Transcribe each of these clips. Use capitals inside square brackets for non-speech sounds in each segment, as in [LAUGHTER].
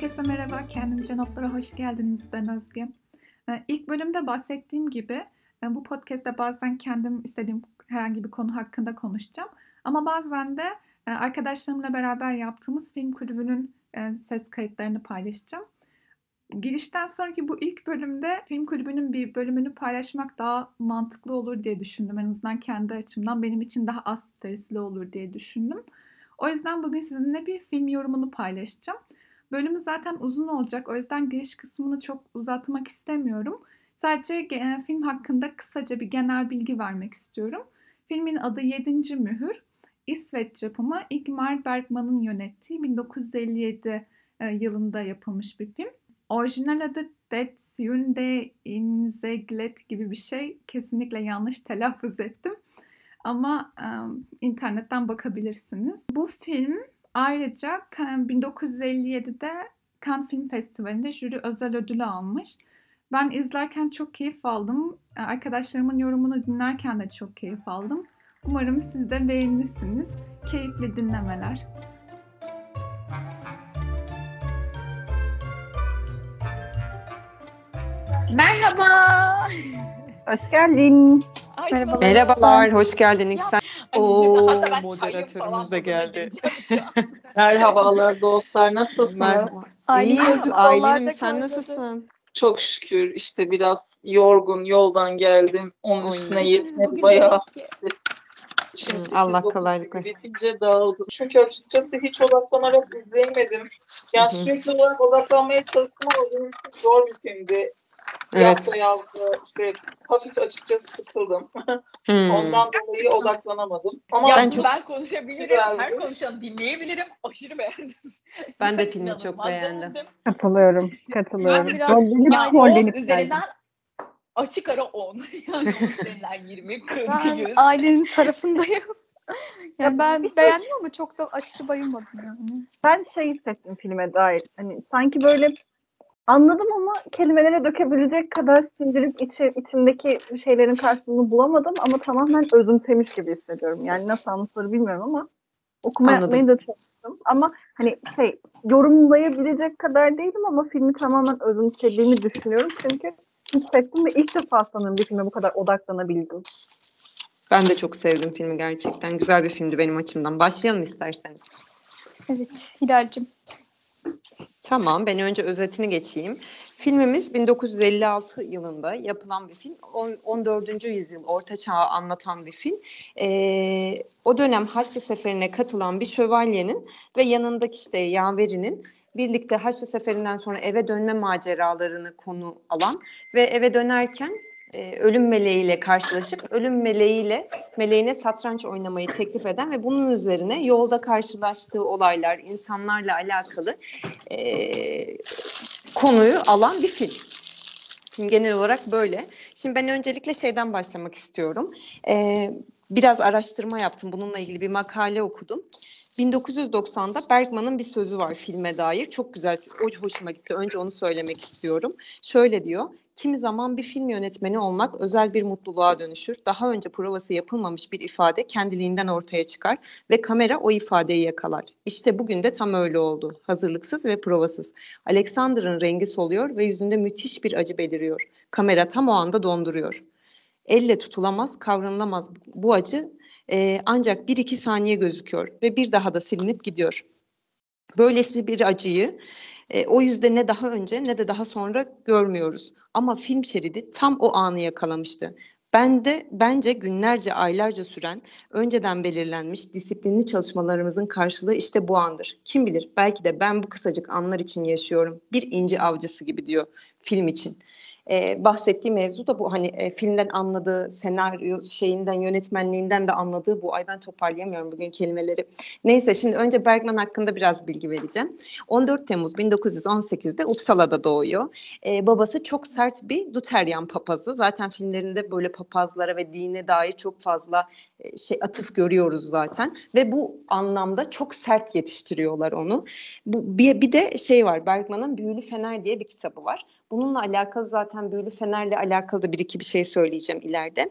Herkese merhaba, Kendimce Notlara hoş geldiniz. Ben Özge. Ee, İlk bölümde bahsettiğim gibi e, bu podcast'te bazen kendim istediğim herhangi bir konu hakkında konuşacağım. Ama bazen de e, arkadaşlarımla beraber yaptığımız film kulübünün e, ses kayıtlarını paylaşacağım. Girişten sonraki bu ilk bölümde film kulübünün bir bölümünü paylaşmak daha mantıklı olur diye düşündüm. En azından kendi açımdan benim için daha az stresli olur diye düşündüm. O yüzden bugün sizinle bir film yorumunu paylaşacağım. Bölümü zaten uzun olacak. O yüzden giriş kısmını çok uzatmak istemiyorum. Sadece e, film hakkında kısaca bir genel bilgi vermek istiyorum. Filmin adı 7. Mühür. İsveç yapımı Ingmar Bergman'ın yönettiği 1957 e, yılında yapılmış bir film. Orijinal adı Det Syvende Inseglet gibi bir şey. Kesinlikle yanlış telaffuz ettim. Ama e, internetten bakabilirsiniz. Bu film ayrıca 1957'de Cannes Film Festivali'nde jüri özel ödülü almış. Ben izlerken çok keyif aldım. Arkadaşlarımın yorumunu dinlerken de çok keyif aldım. Umarım siz de beğenirsiniz. Keyifli dinlemeler. Merhaba. Hoş geldin. Ay, Merhaba. Merhabalar, hoş geldin. Ay, Oo, hatta ben moderatörümüz de geldi. [LAUGHS] Merhabalar dostlar nasılsınız? İyiyiz, Aylin'im da sen nasılsın? Çok şükür işte biraz yorgun yoldan geldim. Onun Oy. üstüne yetmedi bayağı. sekiz, Allah kolaylık versin. Bitince dağıldım. Çünkü açıkçası hiç odaklanarak izleyemedim. Yani Hı hı. sürekli olarak odaklanmaya çalıştım ama benim için zor bir filmdi. Evet. Yazdı. İşte hafif açıkçası sıkıldım. Hmm. Ondan dolayı odaklanamadım. Ama Ya Ben çok- ben konuşabilirim. Güzeldi. Her konuşanı dinleyebilirim. Aşırı beğendim. Ben de filmi çok beğendim. Katılıyorum. Katılıyorum. Ben biraz- Yani 10 üzerinden açık ara 10. [LAUGHS] Yani 10 üzerinden 20, 40, Ben 100. ailenin tarafındayım. ya ben bir şey- beğendim ama çok da aşırı bayılmadım yani. Ben şey hissettim filme dair. Hani sanki böyle anladım ama kelimelere dökebilecek kadar sindirip içi, içimdeki şeylerin karşılığını bulamadım ama tamamen özümsemiş gibi hissediyorum. Yani nasıl anlatılır bilmiyorum ama okuma Anladım. yapmayı da çalıştım. Ama hani şey yorumlayabilecek kadar değilim ama filmi tamamen özümsediğimi düşünüyorum. Çünkü hissettim ve ilk defa sanırım bir filme bu kadar odaklanabildim. Ben de çok sevdim filmi gerçekten. Güzel bir filmdi benim açımdan. Başlayalım isterseniz. Evet Hilal'cim. Tamam, ben önce özetini geçeyim. Filmimiz 1956 yılında yapılan bir film. On- 14. yüzyıl Orta Çağ'ı anlatan bir film. Ee, o dönem Haçlı Seferi'ne katılan bir şövalyenin ve yanındaki işte yaverinin birlikte Haçlı Seferi'nden sonra eve dönme maceralarını konu alan ve eve dönerken e, ölüm meleğiyle karşılaşıp ölüm meleğiyle meleğine satranç oynamayı teklif eden ve bunun üzerine yolda karşılaştığı olaylar, insanlarla alakalı e, konuyu alan bir film. Genel olarak böyle. Şimdi ben öncelikle şeyden başlamak istiyorum. E, biraz araştırma yaptım. Bununla ilgili bir makale okudum. 1990'da Bergman'ın bir sözü var filme dair. Çok güzel, o hoşuma gitti. Önce onu söylemek istiyorum. Şöyle diyor. Kimi zaman bir film yönetmeni olmak özel bir mutluluğa dönüşür. Daha önce provası yapılmamış bir ifade kendiliğinden ortaya çıkar ve kamera o ifadeyi yakalar. İşte bugün de tam öyle oldu. Hazırlıksız ve provasız. Alexander'ın rengi soluyor ve yüzünde müthiş bir acı beliriyor. Kamera tam o anda donduruyor. Elle tutulamaz, kavranılamaz bu acı e, ancak bir iki saniye gözüküyor ve bir daha da silinip gidiyor. Böylesi bir acıyı e, o yüzde ne daha önce ne de daha sonra görmüyoruz. Ama film şeridi tam o anı yakalamıştı. Ben de bence günlerce aylarca süren önceden belirlenmiş disiplinli çalışmalarımızın karşılığı işte bu andır. Kim bilir belki de ben bu kısacık anlar için yaşıyorum. Bir inci avcısı gibi diyor film için. Ee, bahsettiği mevzu da bu hani e, filmden anladığı senaryo şeyinden yönetmenliğinden de anladığı bu ay ben toparlayamıyorum bugün kelimeleri. Neyse şimdi önce Bergman hakkında biraz bilgi vereceğim. 14 Temmuz 1918'de Uppsala'da doğuyor. Ee, babası çok sert bir Luteryan papazı. Zaten filmlerinde böyle papazlara ve dine dair çok fazla e, şey atıf görüyoruz zaten ve bu anlamda çok sert yetiştiriyorlar onu. Bu bir, bir de şey var Bergman'ın Büyülü Fener diye bir kitabı var. Bununla alakalı zaten Büyülü Fener'le alakalı da bir iki bir şey söyleyeceğim ileride.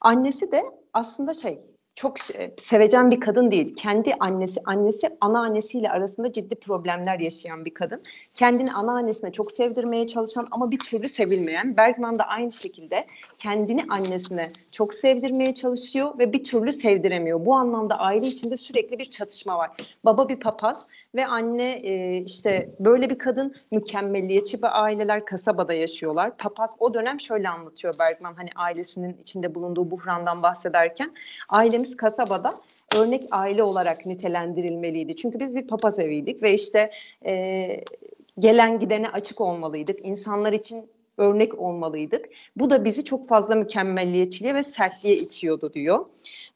Annesi de aslında şey çok sevecen bir kadın değil. Kendi annesi, annesi anneannesiyle arasında ciddi problemler yaşayan bir kadın. Kendini anneannesine çok sevdirmeye çalışan ama bir türlü sevilmeyen. Bergman da aynı şekilde kendini annesine çok sevdirmeye çalışıyor ve bir türlü sevdiremiyor. Bu anlamda aile içinde sürekli bir çatışma var. Baba bir papaz ve anne e, işte böyle bir kadın mükemmelliyetçi bir aileler kasabada yaşıyorlar. Papaz o dönem şöyle anlatıyor Bergman hani ailesinin içinde bulunduğu buhrandan bahsederken ailemiz kasabada örnek aile olarak nitelendirilmeliydi. Çünkü biz bir papaz eviydik ve işte e, gelen gidene açık olmalıydık. İnsanlar için örnek olmalıydık. Bu da bizi çok fazla mükemmelliyetçiliğe ve sertliğe itiyordu diyor.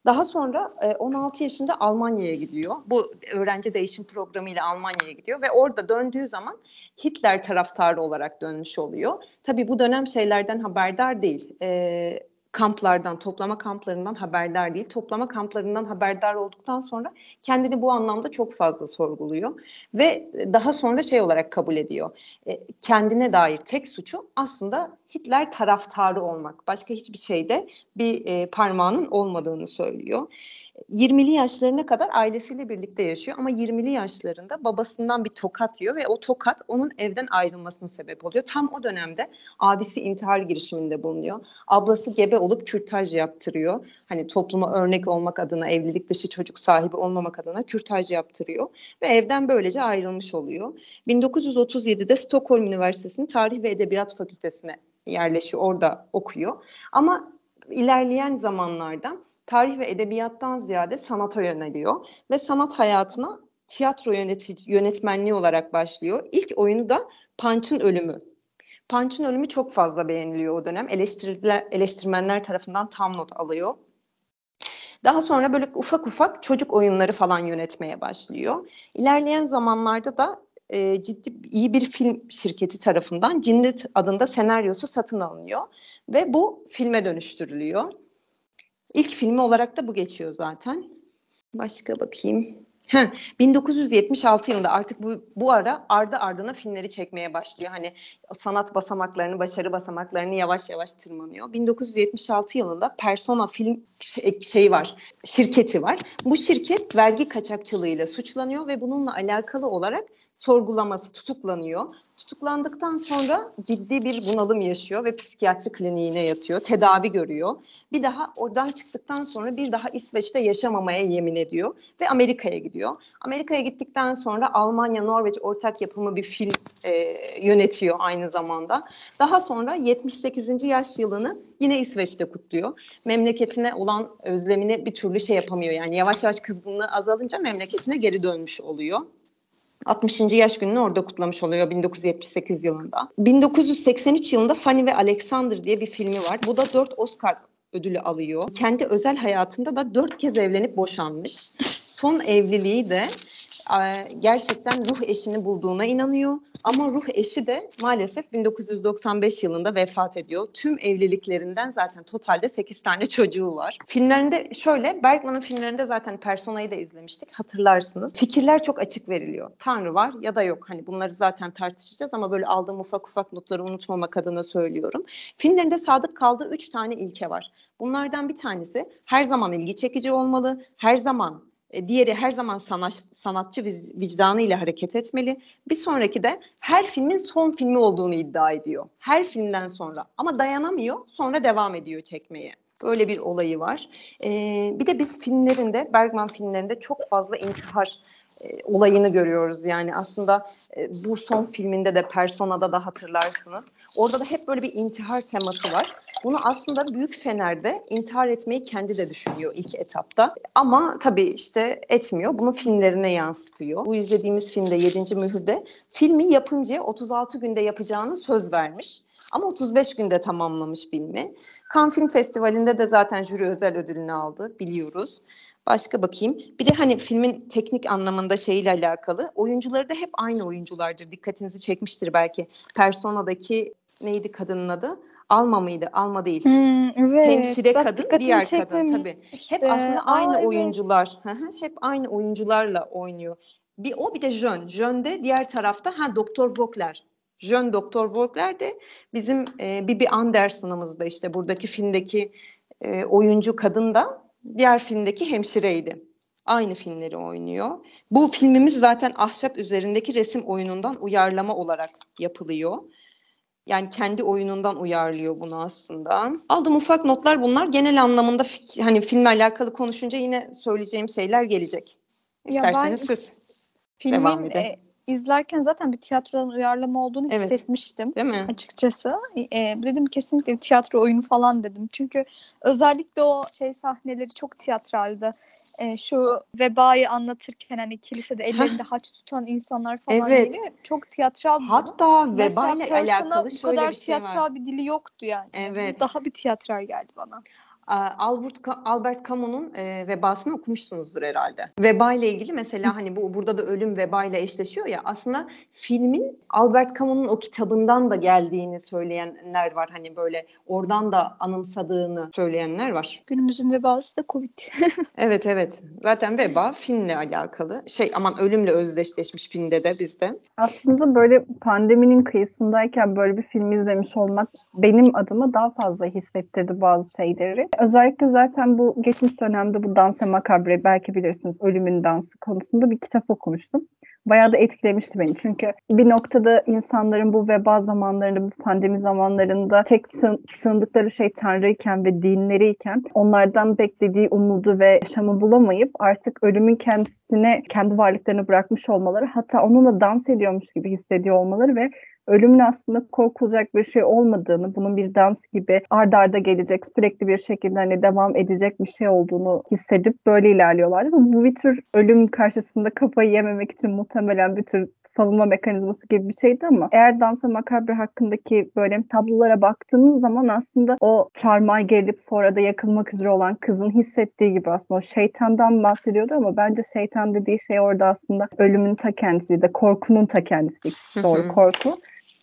Daha sonra e, 16 yaşında Almanya'ya gidiyor. Bu öğrenci değişim programıyla Almanya'ya gidiyor ve orada döndüğü zaman Hitler taraftarı olarak dönmüş oluyor. Tabii bu dönem şeylerden haberdar değil. E, kamplardan, toplama kamplarından haberdar değil. Toplama kamplarından haberdar olduktan sonra kendini bu anlamda çok fazla sorguluyor ve daha sonra şey olarak kabul ediyor. E, kendine dair tek suçu aslında Hitler taraftarı olmak. Başka hiçbir şeyde bir e, parmağının olmadığını söylüyor. 20'li yaşlarına kadar ailesiyle birlikte yaşıyor ama 20'li yaşlarında babasından bir tokat yiyor ve o tokat onun evden ayrılmasına sebep oluyor. Tam o dönemde abisi intihar girişiminde bulunuyor. Ablası gebe olup kürtaj yaptırıyor. Hani topluma örnek olmak adına, evlilik dışı çocuk sahibi olmamak adına kürtaj yaptırıyor ve evden böylece ayrılmış oluyor. 1937'de Stockholm Üniversitesi'nin Tarih ve Edebiyat Fakültesine yerleşiyor. Orada okuyor. Ama ilerleyen zamanlarda tarih ve edebiyattan ziyade sanata yöneliyor ve sanat hayatına tiyatro yönetici, yönetmenliği olarak başlıyor. İlk oyunu da Punch'ın Ölümü. Punch'ın Ölümü çok fazla beğeniliyor o dönem. Eleştiriler, eleştirmenler tarafından tam not alıyor. Daha sonra böyle ufak ufak çocuk oyunları falan yönetmeye başlıyor. İlerleyen zamanlarda da e, ciddi iyi bir film şirketi tarafından Cinnet adında senaryosu satın alınıyor ve bu filme dönüştürülüyor. İlk filmi olarak da bu geçiyor zaten. Başka bakayım. Heh, 1976 yılında artık bu, bu ara ardı ardına filmleri çekmeye başlıyor. Hani sanat basamaklarını, başarı basamaklarını yavaş yavaş tırmanıyor. 1976 yılında Persona Film şey, şey var, şirketi var. Bu şirket vergi kaçakçılığıyla suçlanıyor ve bununla alakalı olarak sorgulaması tutuklanıyor. Tutuklandıktan sonra ciddi bir bunalım yaşıyor ve psikiyatri kliniğine yatıyor. Tedavi görüyor. Bir daha oradan çıktıktan sonra bir daha İsveç'te yaşamamaya yemin ediyor ve Amerika'ya gidiyor. Amerika'ya gittikten sonra Almanya Norveç ortak yapımı bir film e, yönetiyor aynı zamanda. Daha sonra 78. yaş yılını yine İsveç'te kutluyor. Memleketine olan özlemini bir türlü şey yapamıyor. Yani yavaş yavaş kızgınlığı azalınca memleketine geri dönmüş oluyor. 60. yaş gününü orada kutlamış oluyor 1978 yılında. 1983 yılında Fanny ve Alexander diye bir filmi var. Bu da 4 Oscar ödülü alıyor. Kendi özel hayatında da 4 kez evlenip boşanmış. Son evliliği de gerçekten ruh eşini bulduğuna inanıyor. Ama ruh eşi de maalesef 1995 yılında vefat ediyor. Tüm evliliklerinden zaten totalde 8 tane çocuğu var. Filmlerinde şöyle, Bergman'ın filmlerinde zaten Persona'yı da izlemiştik hatırlarsınız. Fikirler çok açık veriliyor. Tanrı var ya da yok. Hani bunları zaten tartışacağız ama böyle aldığım ufak ufak notları unutmamak adına söylüyorum. Filmlerinde sadık kaldığı 3 tane ilke var. Bunlardan bir tanesi her zaman ilgi çekici olmalı, her zaman diğeri her zaman sanat, sanatçı vicdanı ile hareket etmeli. Bir sonraki de her filmin son filmi olduğunu iddia ediyor. Her filmden sonra ama dayanamıyor sonra devam ediyor çekmeye. Böyle bir olayı var. Ee, bir de biz filmlerinde, Bergman filmlerinde çok fazla intihar e, olayını görüyoruz. Yani aslında e, bu son filminde de Persona'da da hatırlarsınız. Orada da hep böyle bir intihar teması var. Bunu aslında Büyük Fener'de intihar etmeyi kendi de düşünüyor ilk etapta. Ama tabii işte etmiyor. Bunu filmlerine yansıtıyor. Bu izlediğimiz filmde 7. Mühür'de filmi yapınca 36 günde yapacağını söz vermiş. Ama 35 günde tamamlamış filmi. Cannes Film Festivali'nde de zaten jüri özel ödülünü aldı biliyoruz. Başka bakayım. Bir de hani filmin teknik anlamında şeyle alakalı. Oyuncuları da hep aynı oyunculardır. Dikkatinizi çekmiştir belki. Persona'daki neydi kadının adı? Alma mıydı? Alma değil. Hmm, evet. Hemşire Bak, kadın, diğer kadın tabii. Hep işte. aslında Aa, aynı evet. oyuncular. Hı, hep aynı oyuncularla oynuyor. Bir o bir de Jön. Jön de diğer tarafta ha Doktor Vogler. Jön Doktor Vogler de bizim e, Bibi Anderson'ımızda işte buradaki filmdeki e, oyuncu kadın da diğer filmdeki hemşireydi. Aynı filmleri oynuyor. Bu filmimiz zaten ahşap üzerindeki resim oyunundan uyarlama olarak yapılıyor. Yani kendi oyunundan uyarlıyor bunu aslında. Aldığım ufak notlar bunlar. Genel anlamında hani filmle alakalı konuşunca yine söyleyeceğim şeyler gelecek. Ya ben İsterseniz siz. Filmin Devam edin. e, izlerken zaten bir tiyatrodan uyarlama olduğunu Evet. hissetmiştim. Değil mi? açıkçası. E, dedim kesinlikle bir tiyatro oyunu falan dedim. Çünkü özellikle o şey sahneleri çok tiyatraldı. E, şu vebayı anlatırken hani kilisede ellerinde haç tutan insanlar falan Evet. geliyor. Çok tiyatral. Hatta Mesela veba ile Person'a alakalı bu şöyle kadar bir şey var. tiyatral bir dili yoktu yani. Evet. Daha bir tiyatral geldi bana. Aa, Albert, Albert Camus'un e, vebasını okumuşsunuzdur herhalde. Veba ile ilgili mesela hani bu burada da ölüm veba ile eşleşiyor ya aslında filmin Albert Camus'un o kitabından da geldiğini söyleyenler var. Hani böyle oradan da anımsadığını söyleyenler var. Günümüzün vebası da Covid. [LAUGHS] Evet evet. Zaten veba filmle alakalı. Şey aman ölümle özdeşleşmiş filmde de bizde. Aslında böyle pandeminin kıyısındayken böyle bir film izlemiş olmak benim adıma daha fazla hissettirdi bazı şeyleri. Özellikle zaten bu geçmiş dönemde bu Danse Macabre belki bilirsiniz Ölümün Dansı konusunda bir kitap okumuştum. Bayağı da etkilemişti beni. Çünkü bir noktada insanların bu veba zamanlarında, bu pandemi zamanlarında tek sığ- sığındıkları şey Tanrı'yken ve dinleriyken onlardan beklediği umudu ve yaşamı bulamayıp artık ölümün kendisine, kendi varlıklarını bırakmış olmaları hatta onunla dans ediyormuş gibi hissediyor olmaları ve ölümün aslında korkulacak bir şey olmadığını, bunun bir dans gibi ard arda gelecek, sürekli bir şekilde hani devam edecek bir şey olduğunu hissedip böyle ilerliyorlardı. Ve bu bir tür ölüm karşısında kafayı yememek için muhtemelen bir tür savunma mekanizması gibi bir şeydi ama eğer Dansa Makabre hakkındaki böyle tablolara baktığımız zaman aslında o çarmıha gerilip sonra da yakılmak üzere olan kızın hissettiği gibi aslında o şeytandan bahsediyordu ama bence şeytan dediği şey orada aslında ölümün ta kendisiydi, korkunun ta kendisi. Doğru korku.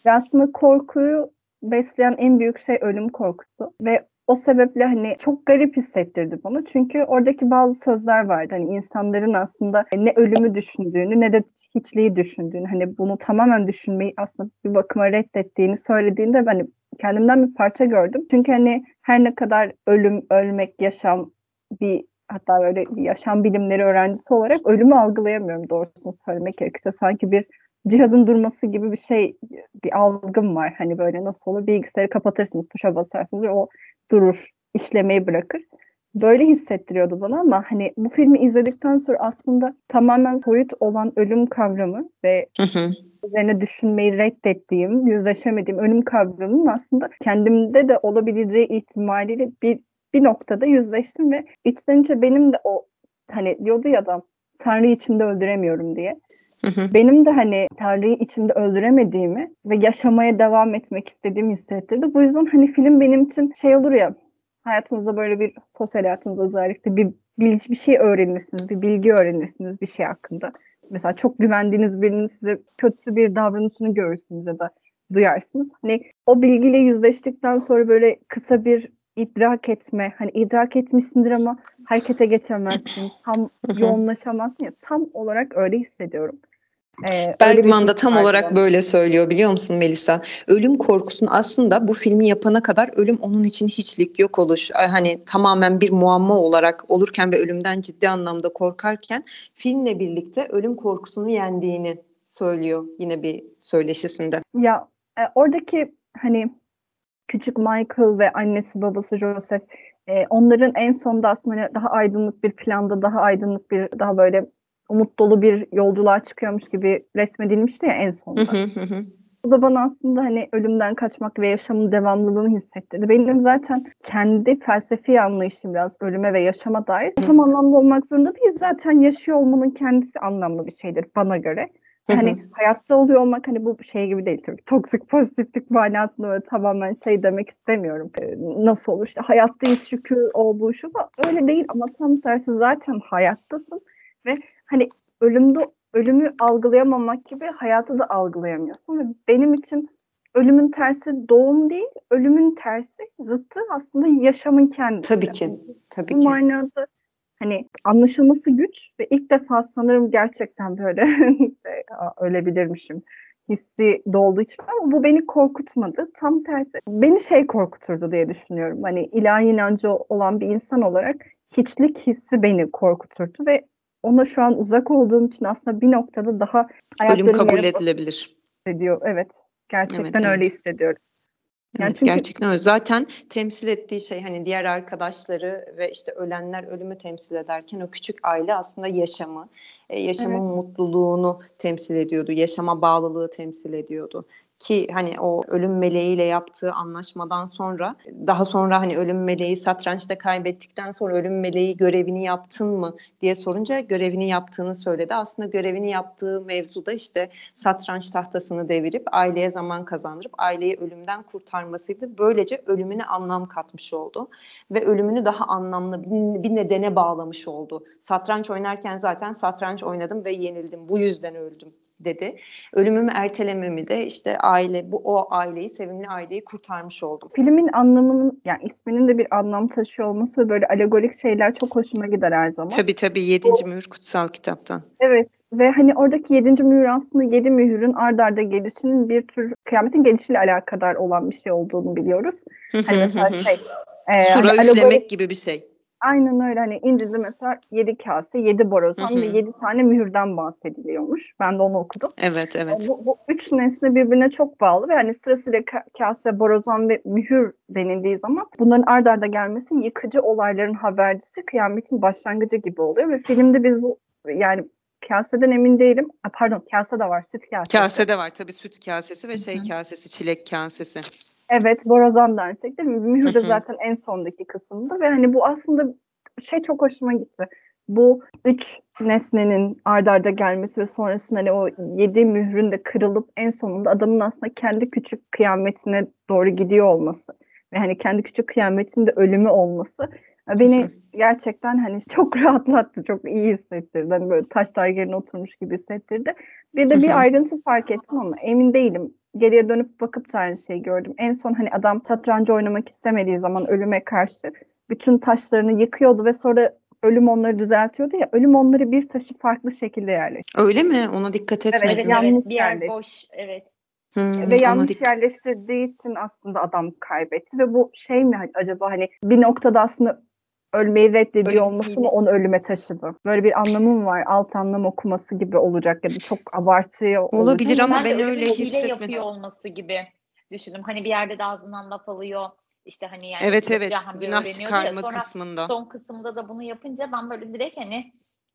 Ve aslında korkuyu besleyen en büyük şey ölüm korkusu. Ve o sebeple hani çok garip hissettirdi bana. Çünkü oradaki bazı sözler vardı. Hani insanların aslında ne ölümü düşündüğünü ne de hiçliği düşündüğünü. Hani bunu tamamen düşünmeyi aslında bir bakıma reddettiğini söylediğinde hani kendimden bir parça gördüm. Çünkü hani her ne kadar ölüm, ölmek, yaşam bir hatta böyle yaşam bilimleri öğrencisi olarak ölümü algılayamıyorum doğrusunu söylemek gerekirse. Sanki bir cihazın durması gibi bir şey, bir algım var. Hani böyle nasıl olur? Bilgisayarı kapatırsınız, tuşa basarsınız o durur, işlemeyi bırakır. Böyle hissettiriyordu bana ama hani bu filmi izledikten sonra aslında tamamen soyut olan ölüm kavramı ve Hı hı. üzerine düşünmeyi reddettiğim, yüzleşemediğim ölüm kavramının aslında kendimde de olabileceği ihtimaliyle bir bir noktada yüzleştim ve içten içe benim de o hani diyordu ya da Tanrı'yı içimde öldüremiyorum diye. Hı hı. Benim de hani Tanrı'yı içimde öldüremediğimi ve yaşamaya devam etmek istediğimi hissettirdi. Bu yüzden hani film benim için şey olur ya hayatınızda böyle bir sosyal hayatınızda özellikle bir, bir, bir şey öğrenirsiniz, bir bilgi öğrenirsiniz bir şey hakkında. Mesela çok güvendiğiniz birinin size kötü bir davranışını görürsünüz ya da duyarsınız. Hani o bilgiyle yüzleştikten sonra böyle kısa bir idrak etme, hani idrak etmişsindir ama harekete geçemezsin, tam yoğunlaşamazsın ya tam olarak öyle hissediyorum. Ee, Bergman da tam olarak bana. böyle söylüyor biliyor musun Melisa? Ölüm korkusunu aslında bu filmi yapana kadar ölüm onun için hiçlik, yok oluş, e, hani tamamen bir muamma olarak olurken ve ölümden ciddi anlamda korkarken filmle birlikte ölüm korkusunu yendiğini söylüyor yine bir söyleşisinde. Ya e, oradaki hani küçük Michael ve annesi babası Joseph e, onların en sonunda aslında hani daha aydınlık bir planda daha aydınlık bir daha böyle umut dolu bir yolculuğa çıkıyormuş gibi resmedilmişti ya en sonunda. Hı hı hı. Bu da bana aslında hani ölümden kaçmak ve yaşamın devamlılığını hissettirdi. Benim zaten kendi felsefi anlayışım biraz ölüme ve yaşama dair. Yaşam anlamlı olmak zorunda değil. Zaten yaşıyor olmanın kendisi anlamlı bir şeydir bana göre. Hı hı. Hani hayatta oluyor olmak hani bu şey gibi değil tabii. Toksik pozitiflik manasında böyle tamamen şey demek istemiyorum. Ee, nasıl olur işte hayattayız şükür o bu şu da öyle değil ama tam tersi zaten hayattasın ve hani ölümde ölümü algılayamamak gibi hayatı da algılayamıyorsun. Ve benim için ölümün tersi doğum değil, ölümün tersi zıttı aslında yaşamın kendisi. Tabii ki. Tabii Bu ki. manada hani anlaşılması güç ve ilk defa sanırım gerçekten böyle [LAUGHS] "Aa, ölebilirmişim hissi dolduğu için ama bu beni korkutmadı. Tam tersi beni şey korkuturdu diye düşünüyorum. Hani ilahi inancı olan bir insan olarak hiçlik hissi beni korkuturdu ve ona şu an uzak olduğum için aslında bir noktada daha Ölüm ayaklarım kabul yere edilebilir. ediyor. Evet. Gerçekten Evet, öyle evet. hissediyorum. Yani Evet, çünkü- gerçekten öyle. Zaten temsil ettiği şey hani diğer arkadaşları ve işte ölenler ölümü temsil ederken o küçük aile aslında yaşamı, e, yaşamın mutluluğunu temsil ediyordu. Yaşama bağlılığı temsil ediyordu. Ki hani o ölüm meleğiyle yaptığı anlaşmadan sonra daha sonra hani ölüm meleği satrançta kaybettikten sonra ölüm meleği görevini yaptın mı diye sorunca görevini yaptığını söyledi. Aslında görevini yaptığı mevzuda işte satranç tahtasını devirip aileye zaman kazandırıp aileyi ölümden kurtarmasıydı. Böylece ölümüne anlam katmış oldu ve ölümünü daha anlamlı bir- nedene bağlamış oldu. Satranç oynarken zaten satranç oynadım ve yenildim. Bu yüzden öldüm dedi. Ölümümü ertelememi de işte aile bu o aileyi sevimli aileyi kurtarmış oldum. Filmin anlamının yani isminin de bir anlam taşıyor olması ve böyle alegorik şeyler çok hoşuma gider her zaman. Tabii tabii 7. mühür kutsal kitaptan. Evet ve hani oradaki yedinci mühür aslında yedi mühürün ard arda gelişinin bir tür kıyametin gelişiyle alakadar olan bir şey olduğunu biliyoruz. Hani mesela şey e, Sura hani üflemek alegorik- gibi bir şey. Aynen öyle hani İncil'de mesela yedi kase, yedi borazan ve yedi tane mühürden bahsediliyormuş. Ben de onu okudum. Evet evet. Bu, bu üç nesne birbirine çok bağlı ve hani sırasıyla ka- kase, borazan ve mühür denildiği zaman bunların ard arda gelmesi yıkıcı olayların habercisi kıyametin başlangıcı gibi oluyor ve filmde biz bu yani kaseden emin değilim. Pardon kase de var süt kasesi. Kase de var tabii süt kasesi ve şey kasesi, çilek kasesi. Evet borazan aynı şekilde. Mühür de zaten en sondaki kısımda ve hani bu aslında şey çok hoşuma gitti. Bu üç nesnenin ard arda gelmesi ve sonrasında hani o yedi mührün de kırılıp en sonunda adamın aslında kendi küçük kıyametine doğru gidiyor olması ve hani kendi küçük kıyametinde ölümü olması beni gerçekten hani çok [LAUGHS] rahatlattı, çok iyi hissettirdi. Hani böyle taşlar yerine oturmuş gibi hissettirdi. Bir de bir ayrıntı fark ettim ama emin değilim. Geriye dönüp bakıp da aynı şeyi gördüm. En son hani adam satrancı oynamak istemediği zaman ölüme karşı bütün taşlarını yıkıyordu ve sonra ölüm onları düzeltiyordu ya. Ölüm onları bir taşı farklı şekilde yerleştiriyor. Öyle mi? Ona dikkat etmedim. Evet, yanlış evet, bir yer yerleş- boş. Evet. Hmm, ve yanlış dik- yerleştirdiği için aslında adam kaybetti ve bu şey mi hani acaba hani bir noktada aslında ölmeyi reddediyor olması mı onu ölüme taşıdı? Böyle bir anlamım var. Alt anlam okuması gibi olacak ya da çok abartıyor Olabilir olacak. ama ben öyle hissetmedim. yapıyor olması gibi düşündüm. Hani bir yerde de ağzından laf alıyor. İşte hani yani Evet evet. Günah ya. çıkarma Sonra kısmında. son kısımda da bunu yapınca ben böyle direkt hani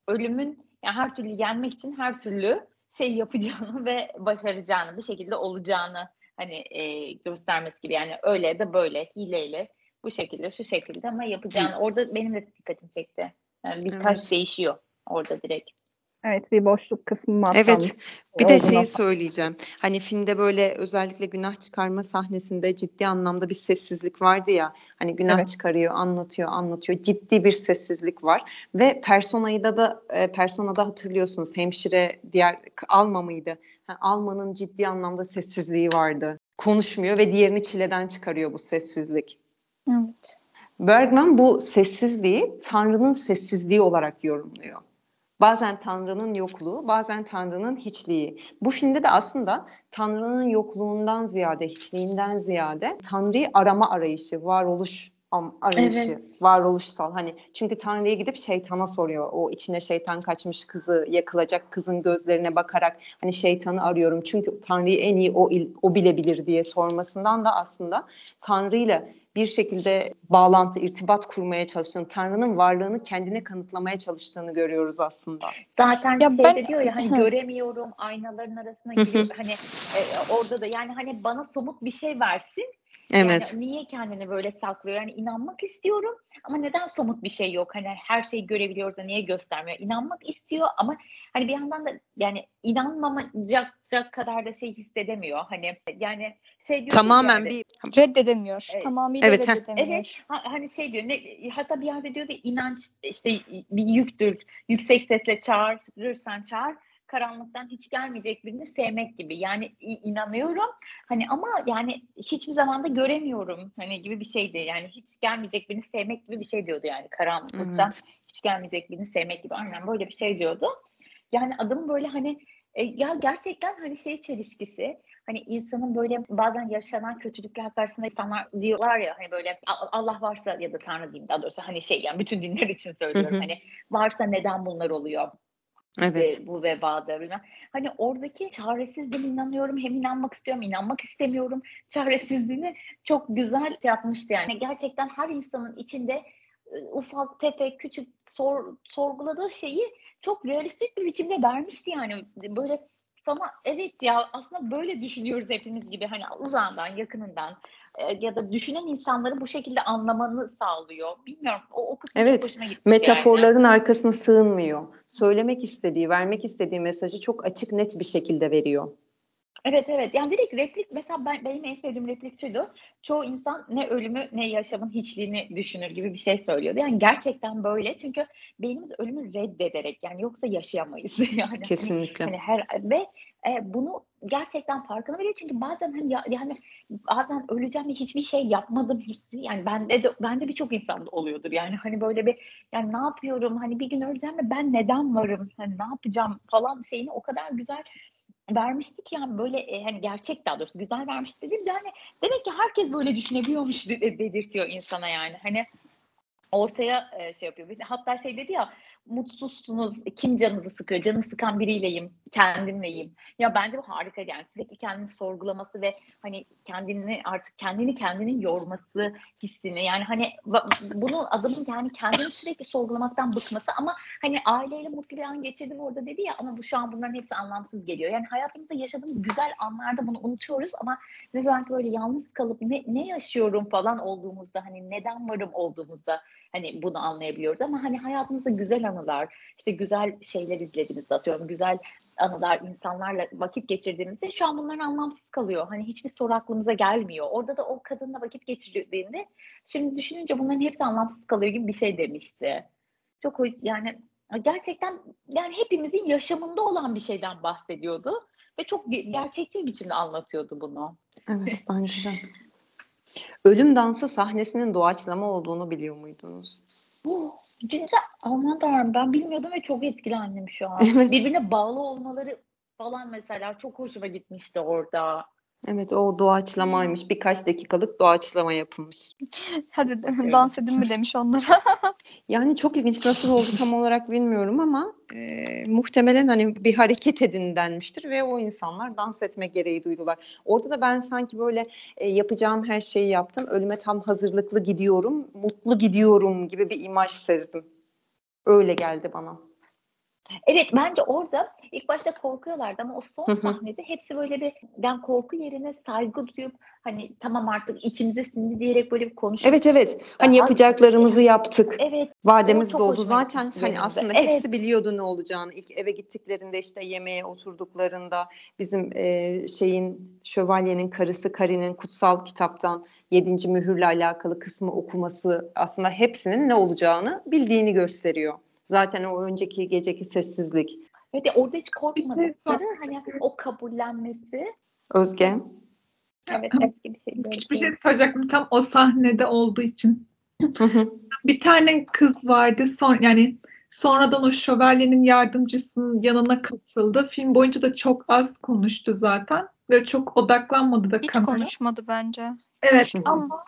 ölümün yani her türlü yenmek için her türlü şey yapacağını [LAUGHS] ve başaracağını bir şekilde olacağını hani e, göstermesi gibi yani öyle de böyle hileyle bu şekilde şu şekilde ama yapacağını orada benim de dikkatimi çekti. Yani bir taş Evet. değişiyor orada direkt. Evet bir boşluk kısmı mı Evet. Bir de şeyi söyleyeceğim. Hani filmde böyle özellikle günah çıkarma sahnesinde ciddi anlamda bir sessizlik vardı ya. Hani günah Evet. çıkarıyor, anlatıyor, anlatıyor. Ciddi bir sessizlik var. Ve Persona'yı da da e, Persona'da hatırlıyorsunuz. Hemşire diğer Alma mıydı? Ha, Alma'nın ciddi anlamda sessizliği vardı. Konuşmuyor ve diğerini çileden çıkarıyor bu sessizlik. Evet. Bergman bu sessizliği Tanrı'nın sessizliği olarak yorumluyor. Bazen Tanrı'nın yokluğu, bazen Tanrı'nın hiçliği. Bu filmde de aslında Tanrı'nın yokluğundan ziyade, hiçliğinden ziyade Tanrı'yı arama arayışı, varoluş arayışı, Evet. varoluşsal. Hani çünkü Tanrı'ya gidip şeytana soruyor. O içine şeytan kaçmış kızı yakılacak kızın gözlerine bakarak hani şeytanı arıyorum. Çünkü Tanrı'yı en iyi o o bilebilir diye sormasından da aslında Tanrı'yla bir şekilde bağlantı, irtibat kurmaya çalıştığını, Tanrı'nın varlığını kendine kanıtlamaya çalıştığını görüyoruz aslında. Zaten Ya şeyde ben- diyor ya hani göremiyorum aynaların arasına giriyor. Hani e, orada da yani hani bana somut bir şey versin Evet. yani niye kendini böyle saklıyor yani inanmak istiyorum ama neden somut bir şey yok hani her şeyi görebiliyoruz da niye göstermiyor inanmak istiyor ama hani bir yandan da yani inanmamayacak kadar da şey hissedemiyor hani yani şey diyor Tamamen bir Reddedemiyor. Evet. Tamamıyla Evet, reddedemiyor. Evet, ha- hani şey diyor, ne, hatta bir yerde diyordu inanç işte bir yüktür, yüksek sesle çağırırsan çağır, karanlıktan hiç gelmeyecek birini sevmek gibi. Yani inanıyorum hani ama yani hiçbir zaman da göremiyorum hani gibi bir şeydi. Yani hiç gelmeyecek birini sevmek gibi bir şey diyordu yani karanlıktan Evet. hiç gelmeyecek birini sevmek gibi aynen böyle bir şey diyordu. Yani adamın böyle hani E, ya gerçekten hani şey çelişkisi hani insanın böyle bazen yaşanan kötülükler karşısında insanlar diyorlar ya hani böyle "A- Allah varsa ya da Tanrı diyeyim daha doğrusu hani şey yani bütün dinler için söylüyorum Hı hı. hani varsa neden bunlar oluyor? Evet. İşte bu vebadır bilmem. Hani oradaki çaresizliğe inanıyorum. Hem inanmak istiyorum, inanmak istemiyorum. [LAUGHS] Çaresizliğini çok güzel şey yapmıştı yani. Gerçekten her insanın içinde e, ufak tefek küçük sor, sorguladığı şeyi çok realistik bir biçimde vermişti yani. Böyle sana evet ya aslında böyle düşünüyoruz hepimiz gibi hani uzağından yakınından ya da düşünen insanları bu şekilde anlamanı sağlıyor. Bilmiyorum o, o kısım Evet, çok hoşuma gitti yani. Metaforların arkasına sığınmıyor. Söylemek istediği, vermek istediği mesajı çok açık, net bir şekilde veriyor. Evet evet yani direkt replik mesela ben, benim en sevdiğim replik şuydu. Çoğu insan ne ölümü ne yaşamın hiçliğini düşünür gibi bir şey söylüyordu. Yani gerçekten böyle çünkü beynimiz ölümü reddederek yani yoksa yaşayamayız. [LAUGHS] yani hani- Kesinlikle. Hani her ve e, bunu gerçekten farkına veriyor çünkü bazen hani ya, yani bazen öleceğim ve hiçbir şey yapmadım hissi yani bende de bence birçok insanda oluyordur. Yani hani böyle bir yani ne yapıyorum hani bir gün öleceğim ve ben neden varım hani ne yapacağım falan şeyini o kadar güzel vermiştik yani böyle e, hani gerçek daha doğrusu güzel vermiş dedim yani demek ki herkes böyle düşünebiliyormuş de- dedirtiyor insana yani. Hani ortaya e, şey yapıyor. Hatta şey dedi ya mutsuzsunuz kim canınızı sıkıyor? Canı sıkan biriyleyim, kendimleyim. Ya bence bu harika yani sürekli kendini sorgulaması ve hani kendini artık kendini kendinin yorması hissini yani hani bunu adamın yani kendini sürekli sorgulamaktan bıkması ama hani aileyle mutlu bir an geçirdim orada dedi ya ama bu şu an bunların hepsi anlamsız geliyor. Yani hayatımızda yaşadığımız güzel anlarda bunu unutuyoruz ama ne zaman böyle yalnız kalıp ne, ne yaşıyorum falan olduğumuzda hani neden varım olduğumuzda hani bunu anlayabiliyoruz ama hani hayatımızda güzel anılar işte güzel şeyler izlediğimizde atıyorum güzel anılar insanlarla vakit geçirdiğimizde şu an bunların anlamsız kalıyor. Hani hiçbir soru aklımıza gelmiyor. Orada da o kadınla vakit geçirdiğinde şimdi düşününce bunların hepsi anlamsız kalıyor gibi bir şey demişti. Çok yani gerçekten yani hepimizin yaşamında olan bir şeyden bahsediyordu ve çok ge- gerçekçi bir biçimde anlatıyordu bunu. Evet, bence de. Ölüm dansı sahnesinin doğaçlama olduğunu biliyor muydunuz? Oh, Güzel. Aman tanrım ben bilmiyordum ve çok etkilendim şu an. [LAUGHS] Birbirine bağlı olmaları falan mesela çok hoşuma gitmişti orada. Evet, o doğaçlamaymış. Birkaç dakikalık doğaçlama yapılmış. [LAUGHS] Hadi de- dans edin mi demiş onlara. [LAUGHS] Yani çok ilginç nasıl oldu tam olarak bilmiyorum ama e, muhtemelen hani bir hareket edin denmiştir ve o insanlar dans etme gereği duydular. Orada da ben sanki böyle e, yapacağım her şeyi yaptım. Ölüme tam hazırlıklı gidiyorum, mutlu gidiyorum gibi bir imaj sezdim. Öyle geldi bana. Evet bence orada ilk başta korkuyorlardı ama o son hı. sahnede hepsi böyle bir ben korku yerine saygı duyup hani tamam artık içimize sindi diyerek böyle bir konuşup Evet evet. Hani yapacaklarımızı yaptık. evet Vademiz doldu. Zaten hani aslında Evet. hepsi biliyordu ne olacağını. İlk eve gittiklerinde işte yemeğe oturduklarında bizim e, şeyin şövalyenin karısı Karin'in kutsal kitaptan yedinci mühürle alakalı kısmı okuması aslında hepsinin ne olacağını bildiğini gösteriyor. Zaten o önceki geceki sessizlik. evet orada hiç Bir şey hani o kabullenmesi Özge. evet eski bir şey. böyle Küçük bir şey söyleyecektim tam o sahnede olduğu için. Bir tane kız vardı son yani sonradan o şövalyenin yardımcısının yanına katıldı. Film boyunca da çok az konuştu zaten ve çok odaklanmadı da Hiç kamera. konuşmadı bence. Evet hı. ama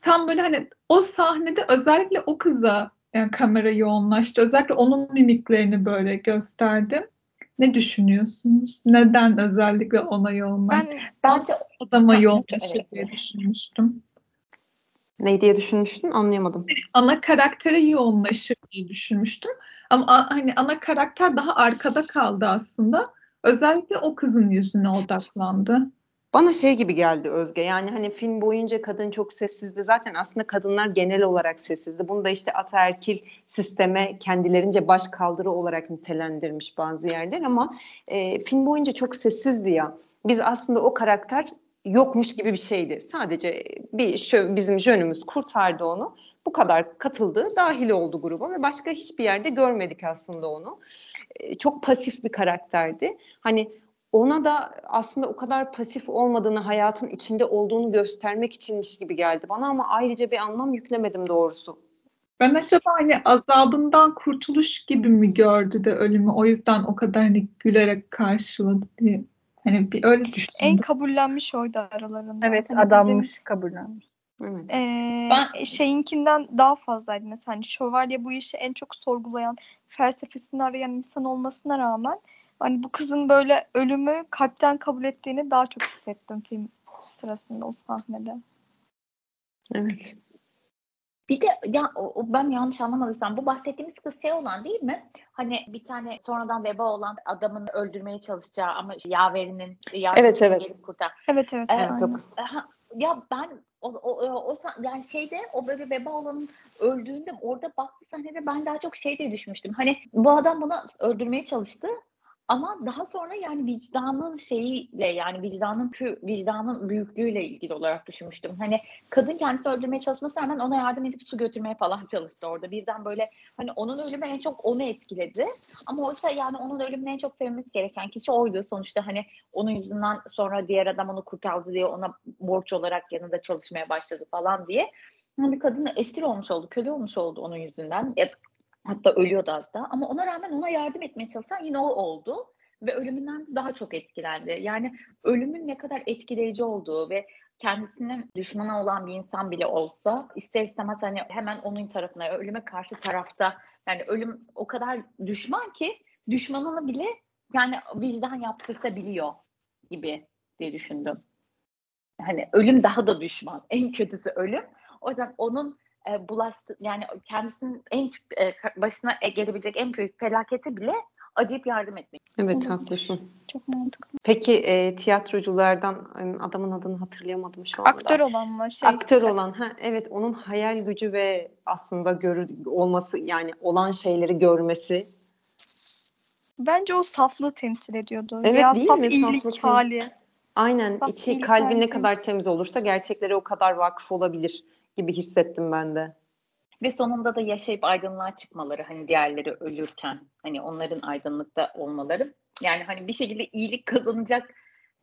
tam böyle hani o sahnede özellikle o kıza yani kamera yoğunlaştı. Özellikle onun mimiklerini böyle gösterdi. Ne düşünüyorsunuz? Neden özellikle ona yoğunlaştı? Ben Bence Adama evet, diye düşünmüştüm. Ne diye düşünmüştün anlayamadım. ana karaktere yoğunlaşır diye düşünmüştüm. Ama a- hani ana karakter daha arkada kaldı aslında. Özellikle o kızın yüzüne odaklandı. Bana şey gibi geldi Özge. Yani hani film boyunca kadın çok sessizdi. Zaten aslında kadınlar genel olarak sessizdi. Bunu da işte ataerkil sisteme kendilerince baş kaldırı olarak nitelendirmiş bazı yerler ama e, film boyunca çok sessizdi ya. Biz aslında o karakter yokmuş gibi bir şeydi. Sadece bir şö bizim jönümüz kurtardı onu. Bu kadar katıldı, dahil oldu gruba ve başka hiçbir yerde görmedik aslında onu. E, çok pasif bir karakterdi. Hani ona da aslında o kadar pasif olmadığını, hayatın içinde olduğunu göstermek içinmiş gibi geldi bana ama ayrıca bir anlam yüklemedim doğrusu. Ben acaba hani azabından kurtuluş gibi mi gördü de ölümü o yüzden o kadar hani gülerek karşıladı diye. Hani bir öyle En düşündüm. kabullenmiş oydu aralarında. Evet Hani adammış kabullenmiş. Evet. Ee, Ben- şeyinkinden daha fazlaydı mesela hani şövalye bu işi en çok sorgulayan felsefesini arayan insan olmasına rağmen hani bu kızın böyle ölümü kalpten kabul ettiğini daha çok hissettim film sırasında o sahnede. Evet. Bir de ya o, o ben yanlış anlamadıysam bu bahsettiğimiz kız şey olan değil mi? Hani bir tane sonradan veba olan adamın öldürmeye çalışacağı ama yaverinin yardımcısına Evet, evet. gelip kurtar. Evet evet. Evet, Evet o kız. Ha, ya ben o, o, o, o yani şeyde o böyle veba olanın öldüğünde orada baktığı sahnede ben daha çok şey diye düşmüştüm. Hani bu adam bunu öldürmeye çalıştı ama daha sonra yani vicdanın şeyiyle yani vicdanın vicdanın büyüklüğüyle ilgili olarak düşünmüştüm. Hani kadın kendisini öldürmeye çalışmasına rağmen ona yardım edip su götürmeye falan [LAUGHS] çalıştı orada. Birden böyle hani onun ölümü en çok onu etkiledi. Ama oysa yani onun ölümünü en çok sevmesi gereken kişi oydu. Sonuçta hani onun yüzünden sonra diğer adam onu kurtardı diye ona borç olarak yanında çalışmaya başladı falan diye. Hani kadın esir olmuş oldu, köle olmuş oldu onun yüzünden. Ya- Hatta ölüyordu az daha. Ama ona rağmen ona yardım etmeye çalışan yine o oldu. Ve ölümünden daha çok etkilendi. Yani ölümün ne kadar etkileyici olduğu ve kendisinin düşmanı olan bir insan bile olsa ister istemez hani hemen onun tarafına, ölüme karşı tarafta yani ölüm o kadar düşman ki düşmanını bile yani vicdan yaptırtabiliyor gibi diye düşündüm. Hani ölüm daha da düşman. En kötüsü ölüm. O yüzden onun e, bulaştı yani kendisinin en e, başına gelebilecek en büyük felakete bile acıyıp yardım etmek. Evet haklısın. Çok mantıklı. Peki e, tiyatroculardan adamın adını hatırlayamadım şu anda. Aktör olan mı? Şey, Aktör olan ha evet onun hayal gücü ve aslında görür olması yani olan şeyleri görmesi. Bence o saflığı temsil ediyordu. Evet, Veya değil saf mi? iyilik Saflık. hali. Aynen Bak, içi kalbi ne kadar temiz olursa gerçeklere o kadar vakıf olabilir gibi hissettim ben de. Ve sonunda da yaşayıp aydınlığa çıkmaları hani diğerleri ölürken hani onların aydınlıkta olmaları. Yani hani bir şekilde iyilik kazanacak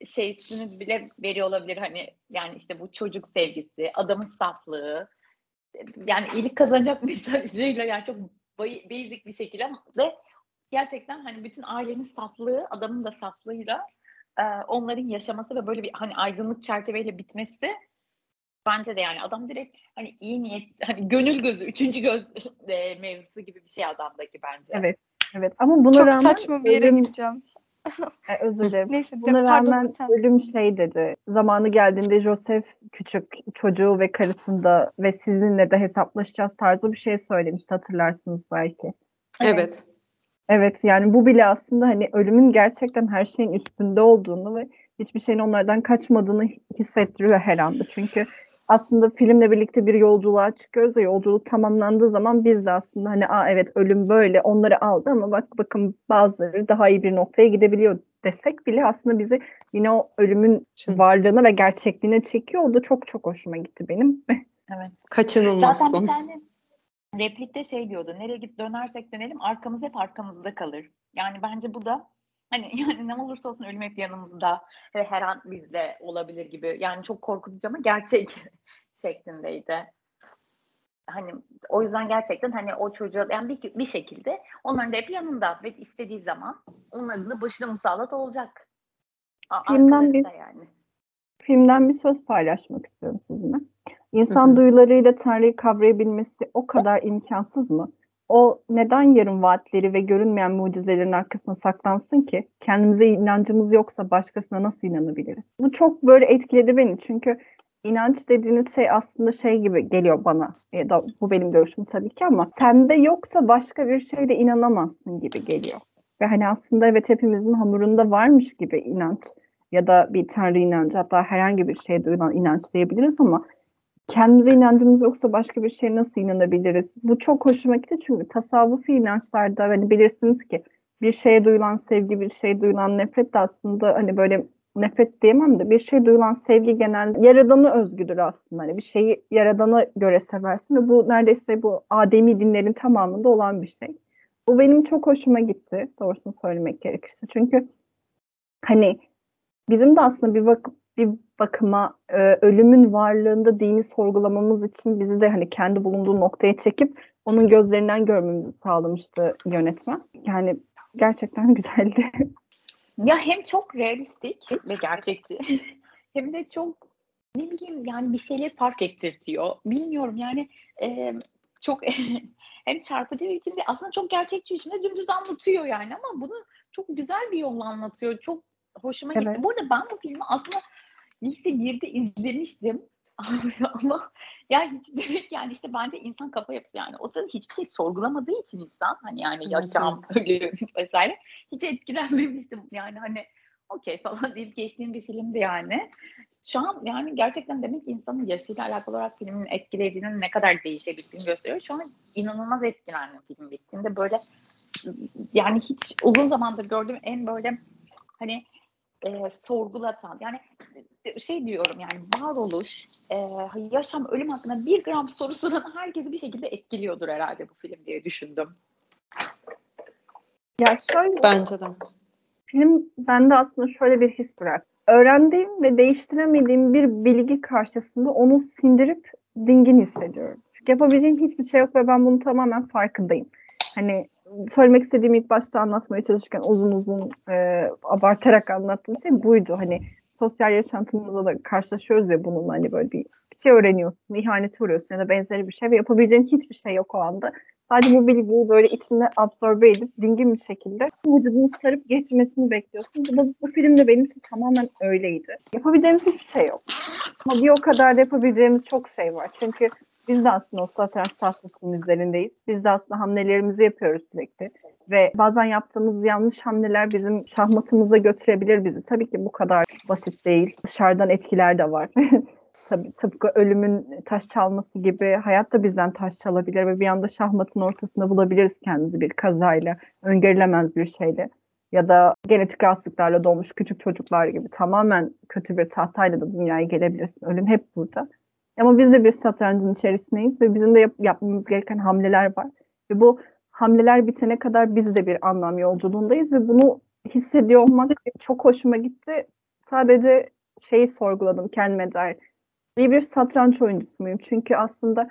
şeysini bile veriyor olabilir. Hani yani işte bu çocuk sevgisi, adamın saflığı. Yani iyilik kazanacak [LAUGHS] mesajıyla yani çok basic bir şekilde ve gerçekten hani bütün ailenin saflığı, adamın da saflığıyla onların yaşaması ve böyle bir hani aydınlık çerçeveyle bitmesi bence de yani adam direkt hani iyi niyet hani gönül gözü, üçüncü göz e, mevzusu gibi bir şey adamdaki bence. Evet. Evet ama buna Çok rağmen saçma bir yere ölüm, gideceğim. [LAUGHS] e, özür dilerim. Neyse de, Buna pardon rağmen sen. ölüm şey dedi. Zamanı geldiğinde Joseph küçük çocuğu ve karısında ve sizinle de hesaplaşacağız tarzı bir şey söylemişti hatırlarsınız belki. Evet. Evet yani bu bile aslında hani ölümün gerçekten her şeyin üstünde olduğunu ve hiçbir şeyin onlardan kaçmadığını hissettiriyor her anda. Çünkü aslında filmle birlikte bir yolculuğa çıkıyoruz ve yolculuk tamamlandığı zaman biz de aslında hani Aa, evet ölüm böyle onları aldı ama bak bakın bazıları daha iyi bir noktaya gidebiliyor desek bile aslında bizi yine o ölümün Şimdi varlığına ve gerçekliğine çekiyor. O da çok çok hoşuma gitti benim. [LAUGHS] Evet. kaçınılmaz Zaten son. bir tane replikte şey diyordu. Nereye git dönersek dönelim arkamız hep arkamızda kalır. Yani bence bu da hani [LAUGHS] yani ne olursa olsun ölüm hep yanımızda ve her an bizde olabilir gibi. Yani çok korkutucu ama gerçek [LAUGHS] şeklindeydi. Hani o yüzden gerçekten hani o çocuğa yani bir, bir şekilde onların da hep yanında ve istediği zaman onların da başına musallat olacak. Filmden bir- yani. filmden bir söz paylaşmak istiyorum sizinle. İnsan Hı hı. duyularıyla Tanrı'yı kavrayabilmesi o kadar imkansız mı? O neden yarım vaatleri ve görünmeyen mucizelerin arkasına saklansın ki? Kendimize inancımız yoksa başkasına nasıl inanabiliriz? Bu çok böyle etkiledi beni çünkü inanç dediğiniz şey aslında şey gibi geliyor bana. Ya da bu benim görüşüm tabii ki ama sende yoksa başka bir şeyle inanamazsın gibi geliyor. Ve hani aslında evet hepimizin hamurunda varmış gibi inanç ya da bir tanrı inancı hatta herhangi bir şeye duyulan inanç diyebiliriz ama kendimize inancımız yoksa başka bir şeye nasıl inanabiliriz? Bu çok hoşuma gitti çünkü tasavvufi inançlarda hani bilirsiniz ki bir şeye duyulan sevgi, bir şeye duyulan nefret de aslında hani böyle nefret diyemem de bir şeye duyulan sevgi genelde yaradana özgüdür aslında. Hani bir şeyi yaradana göre seversin ve bu neredeyse bu Ademi dinlerin tamamında olan bir şey. Bu benim çok hoşuma gitti doğrusunu söylemek gerekirse. Çünkü hani bizim de aslında bir bak bir bakıma e, ölümün varlığında dini sorgulamamız için bizi de hani kendi bulunduğu noktaya çekip onun gözlerinden görmemizi sağlamıştı yönetmen. Yani gerçekten [LAUGHS] güzeldi. Ya hem çok realistik ve gerçekçi [LAUGHS] hem de çok ne bileyim yani bir şeyleri fark ettirtiyor. Bilmiyorum yani e, çok [LAUGHS] hem çarpıcı bir biçimde aslında çok gerçekçi biçimde dümdüz anlatıyor yani ama bunu çok güzel bir yolla anlatıyor. Çok hoşuma gitti. Evet. Bu arada ben bu filmi aslında lise 1'de izlemiştim. [LAUGHS] ama yani hiç demek yani işte bence insan kafa yapısı yani o sırada hiçbir şey sorgulamadığı için insan hani yani yaşam ölüm [LAUGHS] vesaire hiç etkilenmemiştim yani hani okey falan [LAUGHS] deyip geçtiğim bir filmdi yani. Şu an yani gerçekten demek ki insanın yaşıyla alakalı olarak filmin etkileyicinin ne kadar değişebildiğini gösteriyor. Şu an inanılmaz etkilendim film bittiğinde böyle yani hiç uzun zamandır gördüğüm en böyle hani e, sorgulatan yani şey diyorum yani varoluş, e, yaşam, ölüm hakkında bir gram soru soran [LAUGHS] herkesi bir şekilde etkiliyordur herhalde bu film diye düşündüm. Ya şöyle Bence de. film bende aslında şöyle bir his bıraktı. Öğrendiğim ve değiştiremediğim bir bilgi karşısında onu sindirip dingin hissediyorum. Çünkü yapabileceğim hiçbir şey yok ve ben bunun tamamen farkındayım. Hani söylemek istediğim ilk başta anlatmaya çalışırken uzun uzun e, abartarak anlattığım şey buydu. Hani sosyal yaşantımızda da karşılaşıyoruz ya bununla hani böyle bir, bir şey öğreniyorsun, ihanete uğruyorsun ya da benzeri bir şey ve yapabileceğin hiçbir şey yok o anda. Sadece bu bilgiyi böyle içine absorbe edip dingin bir şekilde vücudunu sarıp geçmesini bekliyorsun. Bu, bu film de benim için tamamen öyleydi. Yapabileceğimiz hiçbir şey yok. Ama bir o kadar da yapabileceğimiz çok şey var. Çünkü biz de aslında o satranç tahtasının üzerindeyiz. Biz de aslında hamlelerimizi yapıyoruz sürekli. Ve bazen yaptığımız yanlış hamleler bizim şahmatımıza götürebilir bizi. Tabii ki bu kadar basit değil. Dışarıdan etkiler de var. [LAUGHS] Tabii tıpkı ölümün taş çalması gibi hayat da bizden taş çalabilir ve bir anda şahmatın ortasında bulabiliriz kendimizi bir kazayla, öngörülemez bir şeyle ya da genetik rahatsızlıklarla doğmuş küçük çocuklar gibi tamamen kötü bir tahtayla da dünyaya gelebilirsin. Ölüm hep burada. Ama biz de bir satrancın içerisindeyiz ve bizim de yap- yapmamız gereken hamleler var. Ve bu hamleler bitene kadar biz de bir anlam yolculuğundayız ve bunu hissediyor olmak çok hoşuma gitti. Sadece şeyi sorguladım kendime dair. İyi bir satranç oyuncusu muyum? Çünkü aslında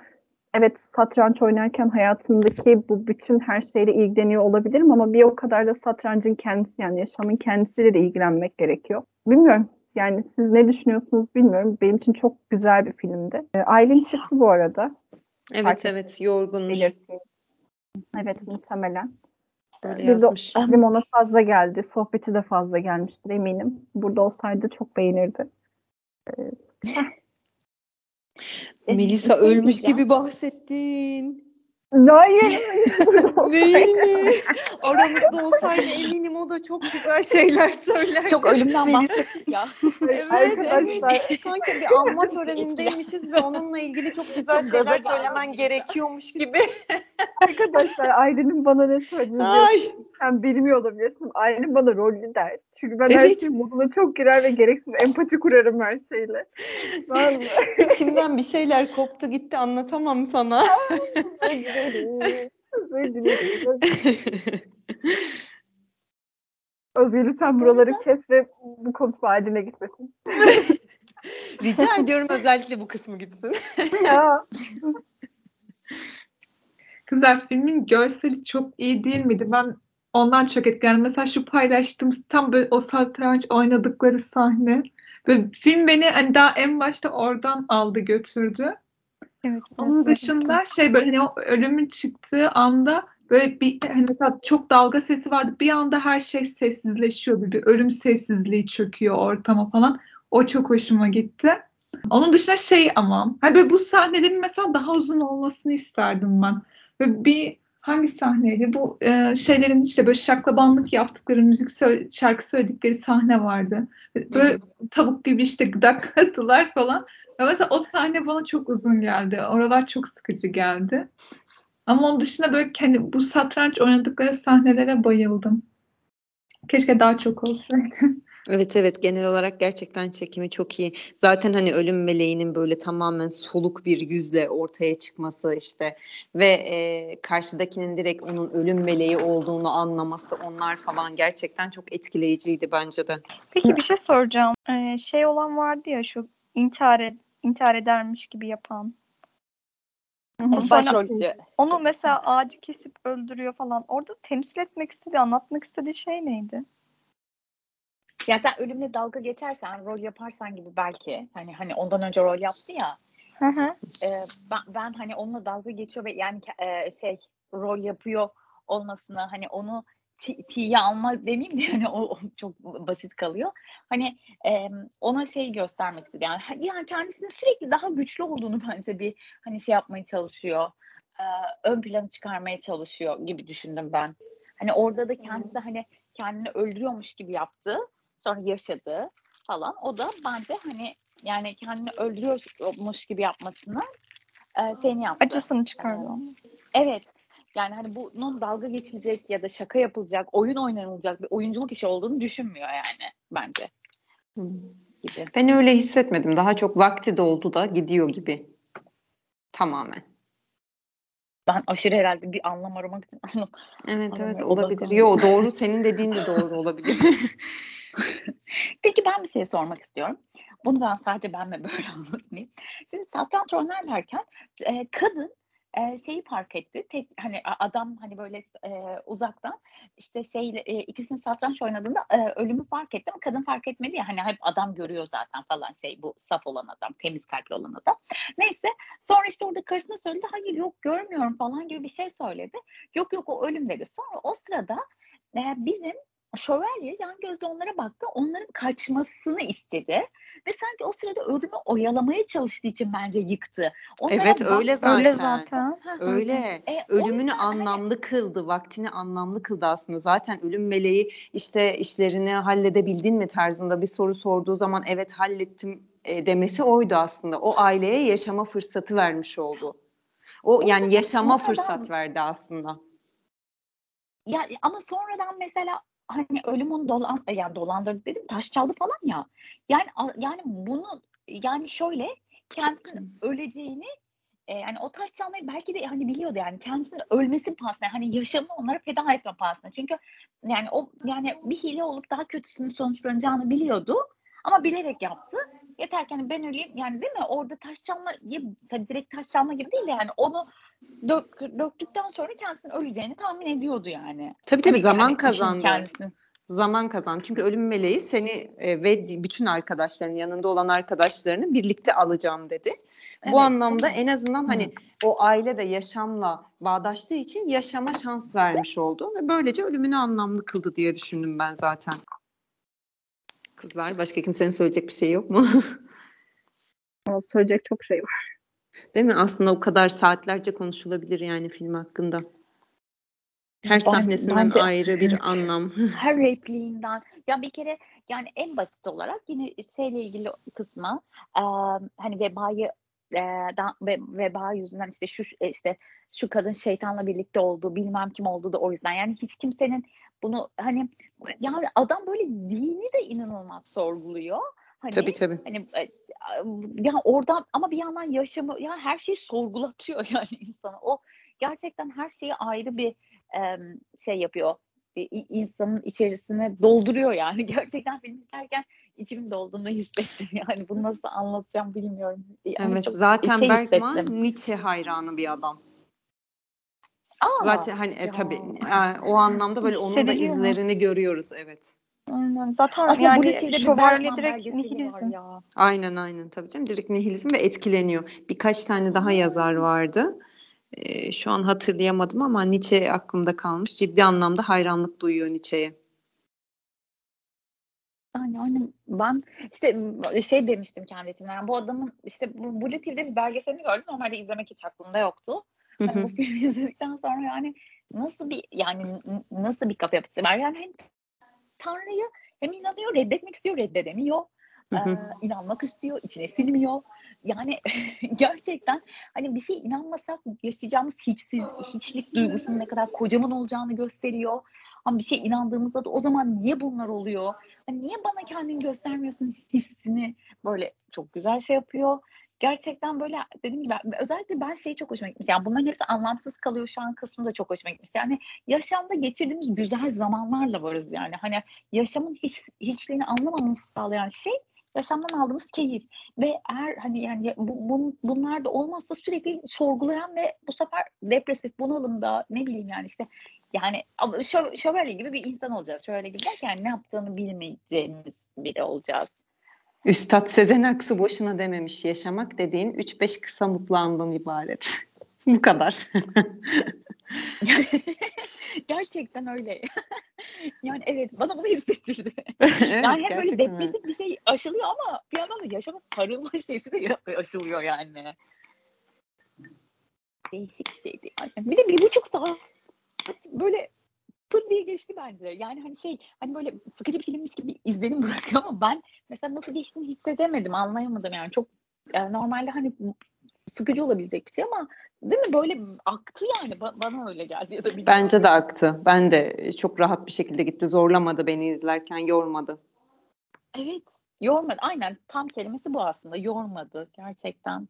evet satranç oynarken hayatımdaki bu bütün her şeyle ilgileniyor olabilirim ama bir o kadar da satrancın kendisi yani yaşamın kendisiyle de ilgilenmek gerekiyor. Bilmiyorum. Yani siz ne düşünüyorsunuz bilmiyorum. Benim için çok güzel bir filmdi. Ee, Aylin çıktı bu arada. Evet Fark evet yorgunmuş. Belirteyim. Evet muhtemelen. Böyle Bir de yazmış. [LAUGHS] ona fazla geldi. Sohbeti de fazla gelmiştir eminim. Burada olsaydı çok beğenirdi. [LAUGHS] Melisa Bir şey ölmüş gibi bahsettin. Hayır. [LAUGHS] Değil mi? Aramızda olsaydı eminim o da çok güzel şeyler söyler. Çok ölümden bahsettik ya. Evet, Arkadaşlar evet. Sanki bir anma törenindeymişiz ve onunla ilgili çok güzel Çok şeyler söylemen gerekiyormuş gibi. Arkadaşlar Aylin'in bana ne söylediğini Ay. sen bilmiyor olabilirsin. Aylin bana rollü der. Çünkü ben her Evet. şeyin moduna çok girer ve gereksiz empati kurarım her şeyle. Ben [LAUGHS] İçimden bir şeyler koptu gitti anlatamam sana. Özgür lütfen buraları kes ve bu konuşma haline gitmesin. [LAUGHS] Rica ediyorum özellikle bu kısmı gitsin. [LAUGHS] Ya. Kızlar filmin görseli çok iyi değil miydi? Ben ondan çok etkilendim. Mesela şu paylaştığımız tam böyle o satranç oynadıkları sahne. Böyle film beni hani daha en başta oradan aldı götürdü. Evet. Onun dışında şey böyle hani o ölümün çıktığı anda böyle bir hani mesela çok dalga sesi vardı. Bir anda her şey sessizleşiyordu. Bir ölüm sessizliği çöküyor ortama falan. O çok hoşuma gitti. Onun dışında şey ama hani böyle bu sahnelerin mesela daha uzun olmasını isterdim ben. Ve bir hangi sahneydi? Bu e, şeylerin işte böyle şaklabanlık yaptıkları müzik sö- şarkı söyledikleri sahne vardı. Böyle tavuk gibi işte gıdakladılar [LAUGHS] falan. Ya mesela o sahne bana çok uzun geldi. Oralar çok sıkıcı geldi. Ama onun dışında böyle kendi bu satranç oynadıkları sahnelere bayıldım. Keşke daha çok olsaydı. [LAUGHS] Evet evet genel olarak gerçekten çekimi çok iyi. Zaten hani ölüm meleğinin böyle tamamen soluk bir yüzle ortaya çıkması işte ve e, karşıdakinin direkt onun ölüm meleği olduğunu anlaması onlar falan gerçekten çok etkileyiciydi bence de. Peki bir şey soracağım. Ee, şey olan vardı ya şu intihar, ed- intihar edermiş gibi yapan. Başrolcü. Onu mesela ağacı kesip öldürüyor falan. Orada temsil etmek istediği, anlatmak istediği şey neydi? Ya sen ölümle dalga geçersen, rol yaparsan gibi belki. Hani hani ondan önce rol yaptı ya. Hı hı. e, ben, ben hani onunla dalga geçiyor ve yani e, şey rol yapıyor olmasını hani onu tiye alma demeyeyim de [LAUGHS] hani o, o çok basit kalıyor. Hani e, ona şey göstermek istedi yani, ha- yani kendisinin sürekli daha güçlü olduğunu bence bir hani şey yapmaya çalışıyor. e, ön plana çıkarmaya çalışıyor gibi düşündüm ben. Hani orada da kendisi hani kendini öldürüyormuş gibi yaptı. Sonra yaşadı falan. O da bence hani yani kendini öldürüyormuş gibi yapmasını e, şeyini yaptı. Acısını çıkardı. Evet. Yani hani bunun dalga geçilecek ya da şaka yapılacak, oyun oynanılacak bir oyunculuk işi olduğunu düşünmüyor yani bence Hı. gibi. Ben öyle hissetmedim. Daha çok vakti doldu da gidiyor gibi. Tamamen. Ben aşırı herhalde bir anlam aramak için anlam. [LAUGHS] Evet evet Aramaya olabilir. Yo doğru senin dediğin de doğru olabilir. [LAUGHS] [LAUGHS] Peki ben bir şey sormak istiyorum. Bunu ben sadece ben mi böyle [LAUGHS] anlatmayayım. Şimdi satranç oynarlarken e, kadın e, şeyi fark etti. Tek hani adam hani böyle e, uzaktan işte şeyle e, ikisinin satranç oynadığında e, ölümü fark etti ama kadın fark etmedi ya hani hep adam görüyor zaten falan şey bu saf olan adam, temiz kalpli olan adam. Neyse sonra işte orada karısına söyledi. Hayır yok görmüyorum falan gibi bir şey söyledi. Yok yok o ölüm dedi. Sonra o sırada e, bizim şövalye yan gözle onlara baktı. Onların kaçmasını istedi. Ve sanki o sırada ölümü oyalamaya çalıştığı için bence yıktı. Onlara Evet, baktı. öyle zaten. Öyle zaten. Öyle. e, Ölümünü yüzden hani- anlamlı kıldı, vaktini anlamlı kıldı aslında. Zaten ölüm meleği işte işlerini halledebildin mi tarzında bir soru sorduğu zaman evet hallettim e, demesi oydu aslında. O aileye yaşama fırsatı vermiş oldu. O O yani yaşama fırsat verdi aslında. Ya ama sonradan mesela hani ölümün dolan yani dolandırdı dedim taş çaldı falan ya. Yani yani bunu yani şöyle kendisinin öleceğini e, yani o taş çalmayı belki de hani biliyordu yani kendisinin ölmesi pahasına hani yaşamını onlara feda etme pahasına. Çünkü yani o yani bir hile olup daha kötüsünün sonuçlanacağını biliyordu ama bilerek yaptı. Yeter ki hani ben öleyim yani değil mi? Orada taş çalma gibi tabii direkt taş çalma gibi değil de yani onu dök, döktükten sonra kendisinin öleceğini tahmin ediyordu yani. Tabii tabii Hani zaman yani kazandı. kendisini. Zaman kazan. Çünkü ölüm meleği seni e, ve bütün arkadaşların yanında olan arkadaşlarını birlikte alacağım dedi. Evet, Bu anlamda evet. en azından hani o aile de yaşamla bağdaştığı için yaşama şans vermiş oldu ve böylece ölümünü anlamlı kıldı diye düşündüm ben zaten. Kızlar başka kimsenin söyleyecek bir şey yok mu? [LAUGHS] Söyleyecek çok şey var. Değil mi? Aslında o kadar saatlerce konuşulabilir yani film hakkında. Her sahnesinden bence- ayrı bir [LAUGHS] anlam. her [LAUGHS] repliğinden ya bir kere yani en basit olarak yine şeyle ilgili kısmı e, hani vebayı e, da, ve, veba yüzünden işte şu e, işte şu kadın şeytanla birlikte oldu bilmem kim oldu da o yüzden yani hiç kimsenin bunu hani yani adam böyle dini de inanılmaz sorguluyor. Hani tabii tabii. Hani e, ya oradan ama bir yandan yaşamı ya her şeyi sorgulatıyor [LAUGHS] yani insana. O gerçekten her şeyi ayrı bir em, şey yapıyor. E, i- insanın içerisine dolduruyor yani. [LAUGHS] Gerçekten film izlerken içimin dolduğunu hissettim. [LAUGHS] Yani bunu nasıl anlatacağım bilmiyorum. E, ama Evet çok zaten şey Bergman hissettim. Nietzsche hayranı bir adam. Aa, Zaten hani e, tabii e, o anlamda böyle onun da izlerini görüyoruz evet. Aynen. Zaten Aslında yani bir şövalye direkt nihilizm. ya. Aynen aynen tabii canım direkt nihilizm ve etkileniyor. Birkaç tane daha yazar vardı. E, şu an hatırlayamadım ama Nietzsche aklımda kalmış. Ciddi anlamda hayranlık duyuyor Nietzsche'ye. Yani hani ben işte şey demiştim kendi içimden. Yani bu adamın işte bu TV'de bir belgeselini gördüm. Normalde izlemek hiç aklımda yoktu. Hani bu filmi [LAUGHS] izledikten sonra yani nasıl bir yani nasıl bir kafa yapısı var? Yani hem Tanrı'yı hem inanıyor, reddetmek istiyor, reddedemiyor. Hı hı. Ee, inanmak istiyor, içine sinmiyor. Yani [LAUGHS] gerçekten hani bir şey inanmasak yaşayacağımız hiçsiz, hiçlik duygusunun ne kadar kocaman olacağını gösteriyor. Ama bir şey inandığımızda da o zaman niye bunlar oluyor? Hani niye bana kendini göstermiyorsun hissini böyle çok güzel şey yapıyor. Gerçekten böyle dediğim gibi özellikle ben şeyi çok hoşuma gitmiş. Yani bunların hepsi anlamsız kalıyor şu an kısmı da çok hoşuma gitmiş. Yani yaşamda geçirdiğimiz güzel zamanlarla varız yani. Hani yaşamın hiç, hiçliğini anlamamızı sağlayan şey yaşamdan aldığımız keyif ve eğer hani yani bu, bu- bunlar da olmazsa sürekli sorgulayan ve bu sefer depresif bunalımda ne bileyim yani işte yani ama şö- şövalye gibi bir insan olacağız. Şöyle gibi derken ne yaptığını bilmeyeceğimiz biri olacağız. Üstad Sezen Aksu boşuna dememiş yaşamak dediğin 3-5 kısa mutlu andan ibaret. [LAUGHS] Bu kadar. [LAUGHS] Gerçekten öyle. [LAUGHS] yani evet bana bunu hissettirdi. evet, yani hep böyle depresif bir şey aşılıyor ama bir yandan da yaşama sarılma şeysi de aşılıyor yani. Değişik bir şeydi yani. Bir de bir buçuk saat böyle pır diye geçti bence. Yani hani şey hani böyle sıkıcı bir filmmiş gibi izlenim [LAUGHS] bırakıyor ama ben mesela nasıl geçtiğini hissedemedim, anlayamadım yani. Çok yani normalde hani sıkıcı olabilecek bir şey ama değil mi böyle aktı yani Ba- bana öyle geldi ya da. Bence de aktı. Ben de çok rahat bir şekilde gitti. Zorlamadı beni izlerken, yormadı. Evet. Yormadı. Aynen tam kelimesi bu aslında. Yormadı gerçekten.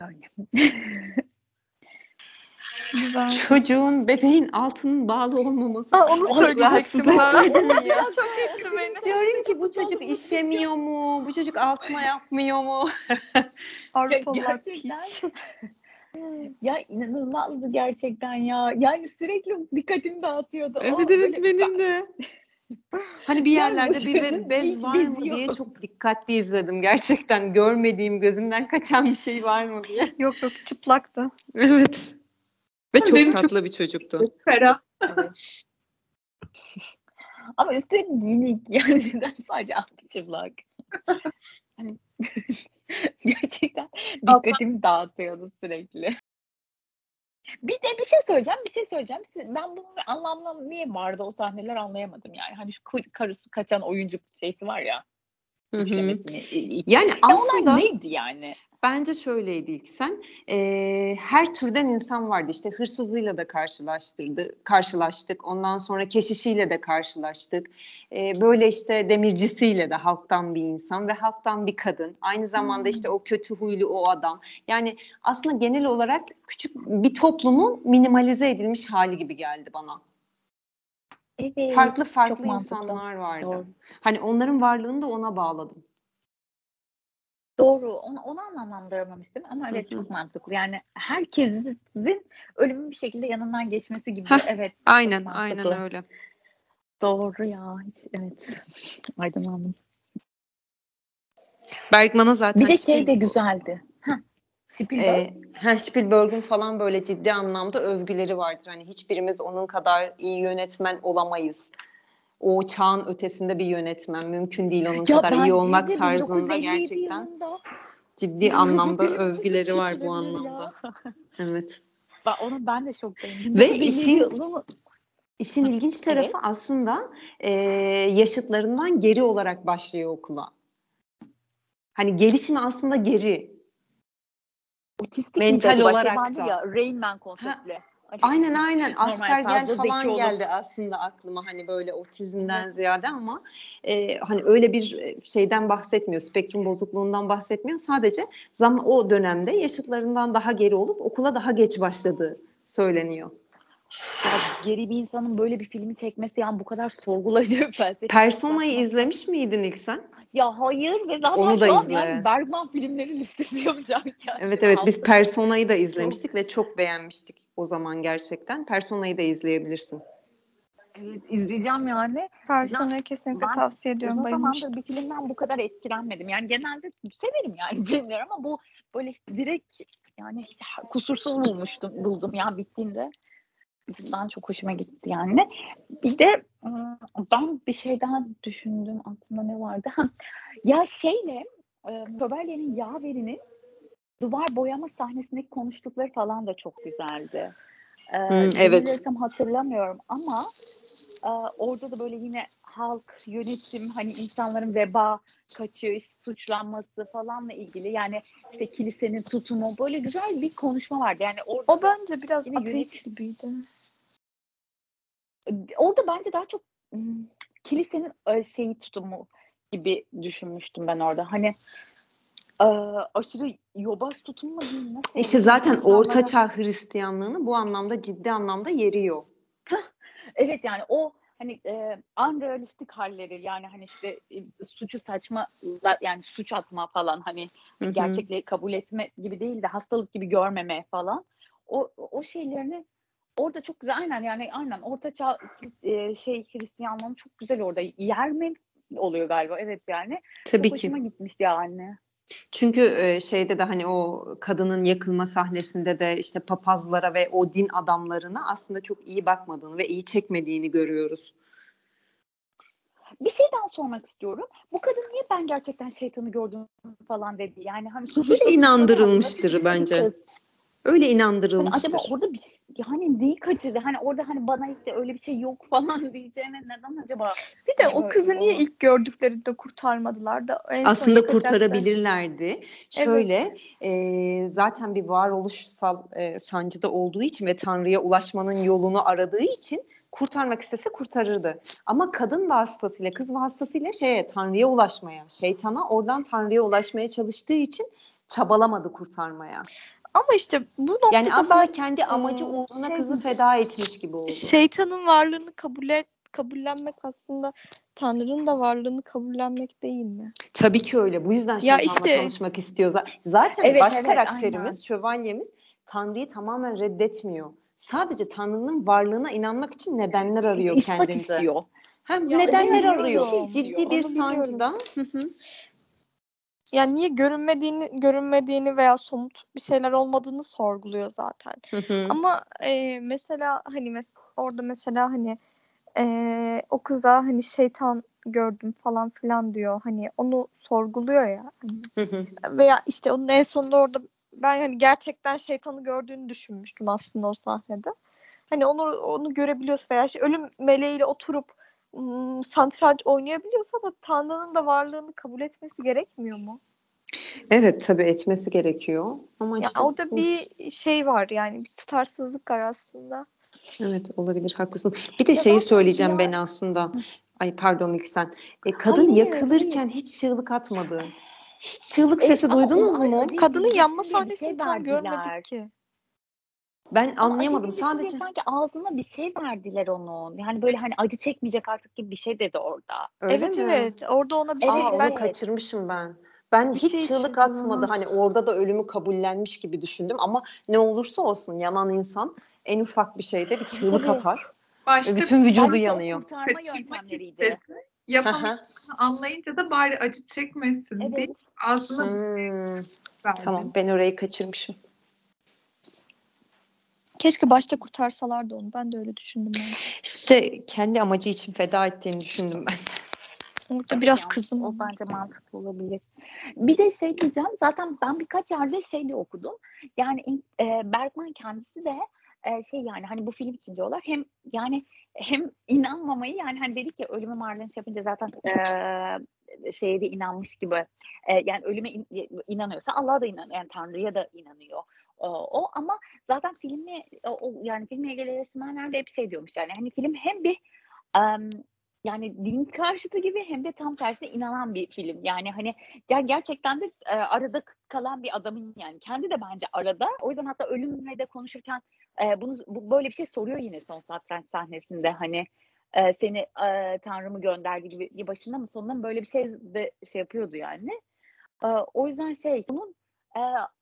Böyle. [LAUGHS] Güzel. Çocuğun, bebeğin altının bağlı olmaması. Aa, onu söyleyecektim rahatsız ben. ya? Çok etti beni. Diyorum ki bu çocuk işemiyor mu? Bu çocuk altıma yapmıyor mu? [LAUGHS] Avrupalılar [LAUGHS] ya inanılmazdı gerçekten ya. Yani sürekli dikkatimi dağıtıyordu. O böyle- de. [LAUGHS] Hani bir yerlerde bir be- bez var mı diye yok. çok dikkatli izledim. Gerçekten görmediğim, gözümden kaçan bir şey var mı diye. Yok yok çıplaktı. Evet. Ve çok Benim çok- tatlı bir çocuktu. Çok [LAUGHS] ferah. Evet. [LAUGHS] Ama üstelik giyinik [LAUGHS] yani neden sadece altı çıplak? hani gerçekten dikkatimi dağıtıyordu sürekli. Bir de bir şey söyleyeceğim, bir şey söyleyeceğim. Ben bunun anlamlı niye vardı o sahneler anlayamadım yani. Hani şu karısı kaçan oyuncu şeysi var ya. Hı hı. i- i- Yani aslında neydi yani? bence şöyleydi ilk sen. Ee, her türden insan vardı. İşte hırsızıyla da karşılaştırdı, karşılaştık. Ondan sonra keşişiyle de karşılaştık. Ee, böyle işte demircisiyle de halktan bir insan ve halktan bir kadın. Aynı zamanda işte o kötü huylu o adam. Yani aslında genel olarak küçük bir toplumun minimalize edilmiş hali gibi geldi bana. Evet. Farklı farklı insanlar vardı. Doğru. Hani onların varlığını da ona bağladım. Doğru. Onu, onu anlamlandıramamıştım ama evet çok mantıklı. Yani herkesin ölümün bir şekilde yanından geçmesi gibi. Heh, evet. Aynen, aynen öyle. Doğru ya. Evet. [LAUGHS] Aydınlandım. Bergman'ın zaten Bir de şey de Spielberg- güzeldi. Spielberg. Ee, ha, Spielberg'ün falan böyle ciddi anlamda övgüleri vardır. Hani hiçbirimiz onun kadar iyi yönetmen olamayız. O çağın ötesinde bir yönetmen. Mümkün değil onun kadar iyi olmak tarzında 1957 gerçekten yılında ciddi anlamda övgüleri var bu anlamda. ya? [LAUGHS] Evet. Ben, onu ben de şoktayım. Ve 1957 işin-? İşin ilginç tarafı aslında e, yaşıtlarından geri olarak başlıyor okula. Hani gelişimi aslında geri. Otistik mental olarak da. Ya, Rain Man konseptli. Hani- Aynen aynen Asper gel fazla falan geldi aslında aklıma hani böyle otizmden ziyade ama e, hani öyle bir e, şeyden bahsetmiyor spektrum bozukluğundan bahsetmiyor sadece zaman o dönemde yaşıtlarından daha geri olup okula daha geç başladığı söyleniyor. Ya geri bir insanın böyle bir filmi çekmesi yani bu kadar sorgulayıcı bir felsefe. Persona'yı izlemiş miydin ilk sen? Ya hayır ve zaten Onu da izle. yani Bergman filmleri listesi yapacağım yani. Evet evet biz Persona'yı da izlemiştik ve çok beğenmiştik o zaman gerçekten. Persona'yı da izleyebilirsin. Evet, izleyeceğim yani. Persona'yı kesinlikle Ben tavsiye ediyorum. Bayılmıştım. zamandır bir filmden bu kadar etkilenmedim. Yani genelde severim yani [LAUGHS] filmleri ama bu böyle direkt yani kusursuz bulmuştum, buldum ya bittiğinde. Ben çok hoşuma gitti yani. Bir de ıı, ben bir şey daha düşündüm. Aklımda ne vardı? Ha, ya şeyle Şövalye'nin yaverinin duvar boyama sahnesindeki konuştukları falan da çok güzeldi. Ee, evet. hatırlamıyorum ama orada da böyle yine halk, yönetim, hani insanların veba, kaçış, suçlanması falanla ilgili yani işte kilisenin tutumu böyle güzel bir konuşma vardı. Yani orada O bence biraz ateist gibiydi. orada bence daha çok hmm, kilisenin e, şeyi tutumu gibi düşünmüştüm ben orada. Hani e, aşırı yobaz tutum mu diyeyim nasıl? İşte zaten İnsanlara- Orta Çağ Hristiyanlığını bu anlamda ciddi anlamda yeriyor. Evet yani o hani e, unrealistik halleri yani hani işte e, suçu saçma yani suç atma falan hani Hı hı. gerçekliği kabul etme gibi değil de hastalık gibi görmeme falan. O o şeylerini orada çok güzel aynen yani aynen orta çağ e, şey Hristiyanlığın çok güzel orada yer mi oluyor galiba evet yani. Tabii çok ki. hoşuma gitmişti yani. Çünkü e, şeyde de hani o kadının yakılma sahnesinde de işte papazlara ve o din adamlarına aslında çok iyi bakmadığını ve iyi çekmediğini görüyoruz. Bir şey daha sormak istiyorum. Bu kadın niye ben gerçekten şeytanı gördüm falan dedi. Yani hani sonuçta inandırılmıştır bence. kız. Öyle Hani inandırılmıştır. acaba orada bir yani neyi kaçırdı? Hani orada hani bana işte öyle bir şey yok [LAUGHS] falan diyeceğine neden acaba? Bir de o Böyle kızı niye ilk gördüklerinde kurtarmadılar da en Aslında kurtarabilirlerdi. Şöyle e, zaten bir varoluşsal e, sancıda olduğu için ve Tanrı'ya ulaşmanın yolunu aradığı için kurtarmak istese kurtarırdı. Ama kadın vasıtasıyla, kız vasıtasıyla şeye Tanrı'ya ulaşmaya, şeytana oradan Tanrı'ya ulaşmaya çalıştığı için çabalamadı kurtarmaya. Ama işte bu noktada Yani aslında ben kendi amacı e, uğruna şey- kızı feda etmiş gibi oldu. şeytanın varlığını kabul et, kabullenmek aslında Tanrı'nın da varlığını kabullenmek değil mi? Tabii ki öyle. Bu yüzden şeytanla işte- tanışmak istiyor. Zaten Evet, baş evet, karakterimiz, aynen. şövalyemiz Tanrı'yı tamamen reddetmiyor. Sadece Tanrı'nın varlığına inanmak için nedenler arıyor İspat kendince. istiyor. Hem Ya nedenler arıyor. biliyorum. Ciddi bir sancıda. Hı hı. Yani niye görünmediğini, görünmediğini veya somut bir şeyler olmadığını sorguluyor zaten. Hı hı. Ama e, mesela hani mes- orada mesela hani e, o kıza hani şeytan gördüm falan filan diyor. Hani onu sorguluyor ya. Hani veya işte onun en sonunda orada ben hani gerçekten şeytanı gördüğünü düşünmüştüm aslında o sahnede. Hani onu onu görebiliyorsa veya işte ölüm meleğiyle oturup ım, satranç oynayabiliyorsa da Tanrı'nın da varlığını kabul etmesi gerekmiyor mu? Evet tabii etmesi gerekiyor. Ama Ya işte orada bir şey var yani bir tutarsızlık var aslında. Evet olabilir haklısın. Bir de Ya şeyi söyleyeceğim ya- ben aslında. Ay pardon ilk sen. E, kadın Hayır, yakılırken hiç çığlık atmadı. Hiç [SIGHS] çığlık Evet, sesi ama duydunuz mu? Kadının yanma sahnesini şey tam verdiler. görmedik ki. Ben Ama anlayamadım. Sadece sanki ağzına bir şey verdiler onun. Yani böyle hani acı çekmeyecek artık gibi bir şey dedi orada. öyle evet mi? evet. Orada ona bir şey Aa, onu ben kaçırmışım ben. Ben Bir hiç şey çığlık içirdi atmadı. Hani orada da ölümü kabullenmiş gibi düşündüm ama ne olursa olsun yanan insan en ufak bir şeyde bir çığlık atar. Başta bütün vücudu yanıyor. kaçırmak istedi. Yapamayacağını anlayınca da bari acı çekmesin Evet. diye ağzına bir şey Hmm, verdi. tamam ben orayı kaçırmışım. Keşke başta kurtarsalardı onu. Ben de öyle düşündüm yani. İşte kendi amacı için feda ettiğini düşündüm ben. Orada biraz Yani kızdım. O bence mantıklı olabilir. Bir de şey diyeceğim. Zaten ben birkaç yerde şey de okudum. Yani e, Bergman kendisi de e, şey yani hani bu film için diyorlar. Hem yani hem inanmamayı yani hani dedik ya ölüme marlens yapınca zaten e, şeye de inanmış gibi. E, yani ölüme in- inanıyorsa Allah'a da inanıyor. Yani Tanrı'ya da inanıyor. O, ama zaten filmi o, yani filmle ilgili resimler de hep şey diyormuş yani hani film hem bir em, yani din karşıtı gibi hem de tam tersine inanan bir film. Yani hani ger- gerçekten de e, arada kalan bir adamın yani kendi de bence arada. O yüzden hatta ölümle de konuşurken e, bunu bu, böyle bir şey soruyor yine son satranç sahnesinde hani e, seni e, Tanrı mı gönderdi gibi başında mı sonunda mı böyle bir şey de şey yapıyordu yani. E, o yüzden şey bunun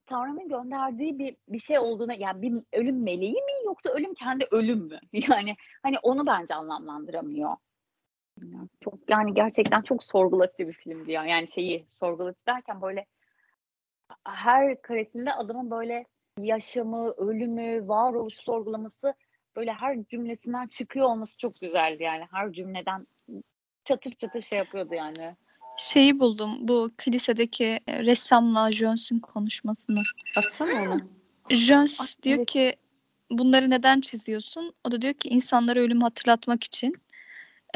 Tanrı'nın gönderdiği bir bir şey olduğuna yani bir ölüm meleği mi yoksa ölüm kendi ölüm mü? [LAUGHS] Yani hani onu bence anlamlandıramıyor. Yani çok yani gerçekten çok sorgulatıcı bir filmdi ya. Yani şeyi sorgulatıcı derken böyle her karesinde adamın böyle yaşamı, ölümü, varoluş sorgulaması böyle her cümlesinden çıkıyor olması çok güzeldi yani. Her cümleden çatır çatır şey yapıyordu yani. Şeyi buldum. Bu kilisedeki e, ressamla Jöns'ün konuşmasını. Atsana onu. Jöns Ay, diyor evet. ki bunları neden çiziyorsun? O da diyor ki insanlara ölümü hatırlatmak için.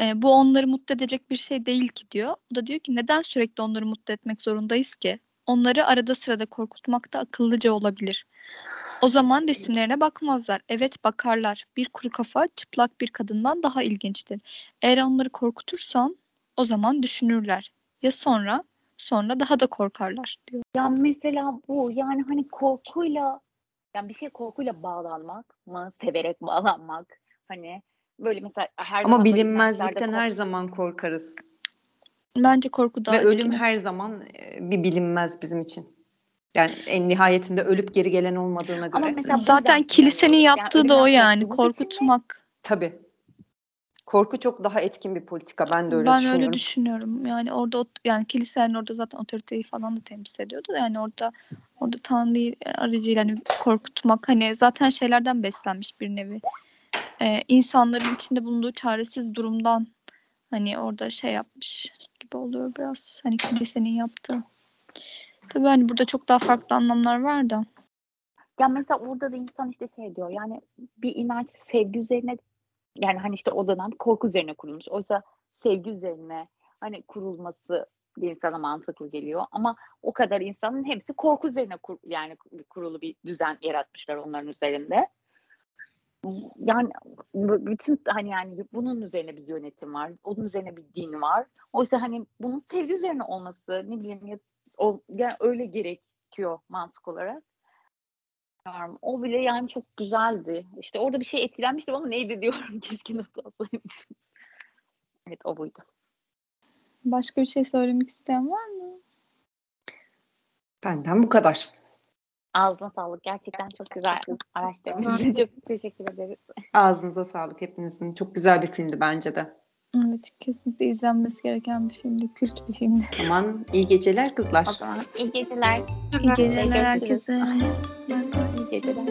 E, bu onları mutlu edecek bir şey değil ki diyor. O da diyor ki neden sürekli onları mutlu etmek zorundayız ki? Onları arada sırada korkutmak da akıllıca olabilir. O zaman resimlerine bakmazlar. Evet bakarlar. Bir kuru kafa çıplak bir kadından daha ilginçtir. Eğer onları korkutursan o zaman düşünürler. Ya sonra? Sonra daha da korkarlar diyor. Ya mesela bu yani hani korkuyla yani bir şey korkuyla bağlanmak mı, severek bağlanmak hani böyle mesela her Ama bilinmezlikten her zaman korkarız. Bence korku daha Ve ölüm etkili. her zaman e, bir bilinmez bizim için. Yani en nihayetinde ölüp geri gelen olmadığına Ama göre. mesela bu Zaten kilisenin. Yani yaptığı da o yani korkutmak. Tabii. Korku çok daha etkin bir politika. Ben de öyle ben düşünüyorum. öyle düşünüyorum. Yani orada yani kilisenin orada zaten otoriteyi falan da temsil ediyordu. Yani orada orada Tanrı aracıyla hani korkutmak hani zaten şeylerden beslenmiş bir nevi. Ee, insanların içinde bulunduğu çaresiz durumdan hani orada şey yapmış gibi oluyor biraz. Hani kilisenin yaptığı. Tabii hani burada çok daha farklı anlamlar var da. Ya mesela orada da insan işte şey diyor yani bir inanç sevgi üzerine yani hani işte o dönem korku üzerine kurulmuş. Oysa sevgi üzerine hani kurulması insana mantıklı geliyor. Ama o kadar insanın hepsi korku üzerine kur, yani kurulu bir düzen yaratmışlar onların üzerinde. Yani bütün hani yani bunun üzerine bir yönetim var. Onun üzerine bir din var. Oysa hani bunun sevgi üzerine olması ne bileyim ya, o, yani öyle gerekiyor mantık olarak. Bilmiyorum. O bile yani çok güzeldi. İşte orada bir şey etkilenmiştim ama neydi diyorum. [LAUGHS] Keşke not alsaymışım. Evet o buydu. Başka bir şey söylemek isteyen var mı? Benden bu kadar. Ağzına sağlık. Gerçekten çok güzel araştırmışsın. Çok teşekkür ederiz. Ağzınıza sağlık hepinizin. Çok güzel bir filmdi bence de. Evet kesinlikle izlenmesi gereken bir filmdi. Kült bir filmdi. O zaman iyi geceler kızlar. O zaman iyi geceler. İyi geceler herkese. İyi geceler.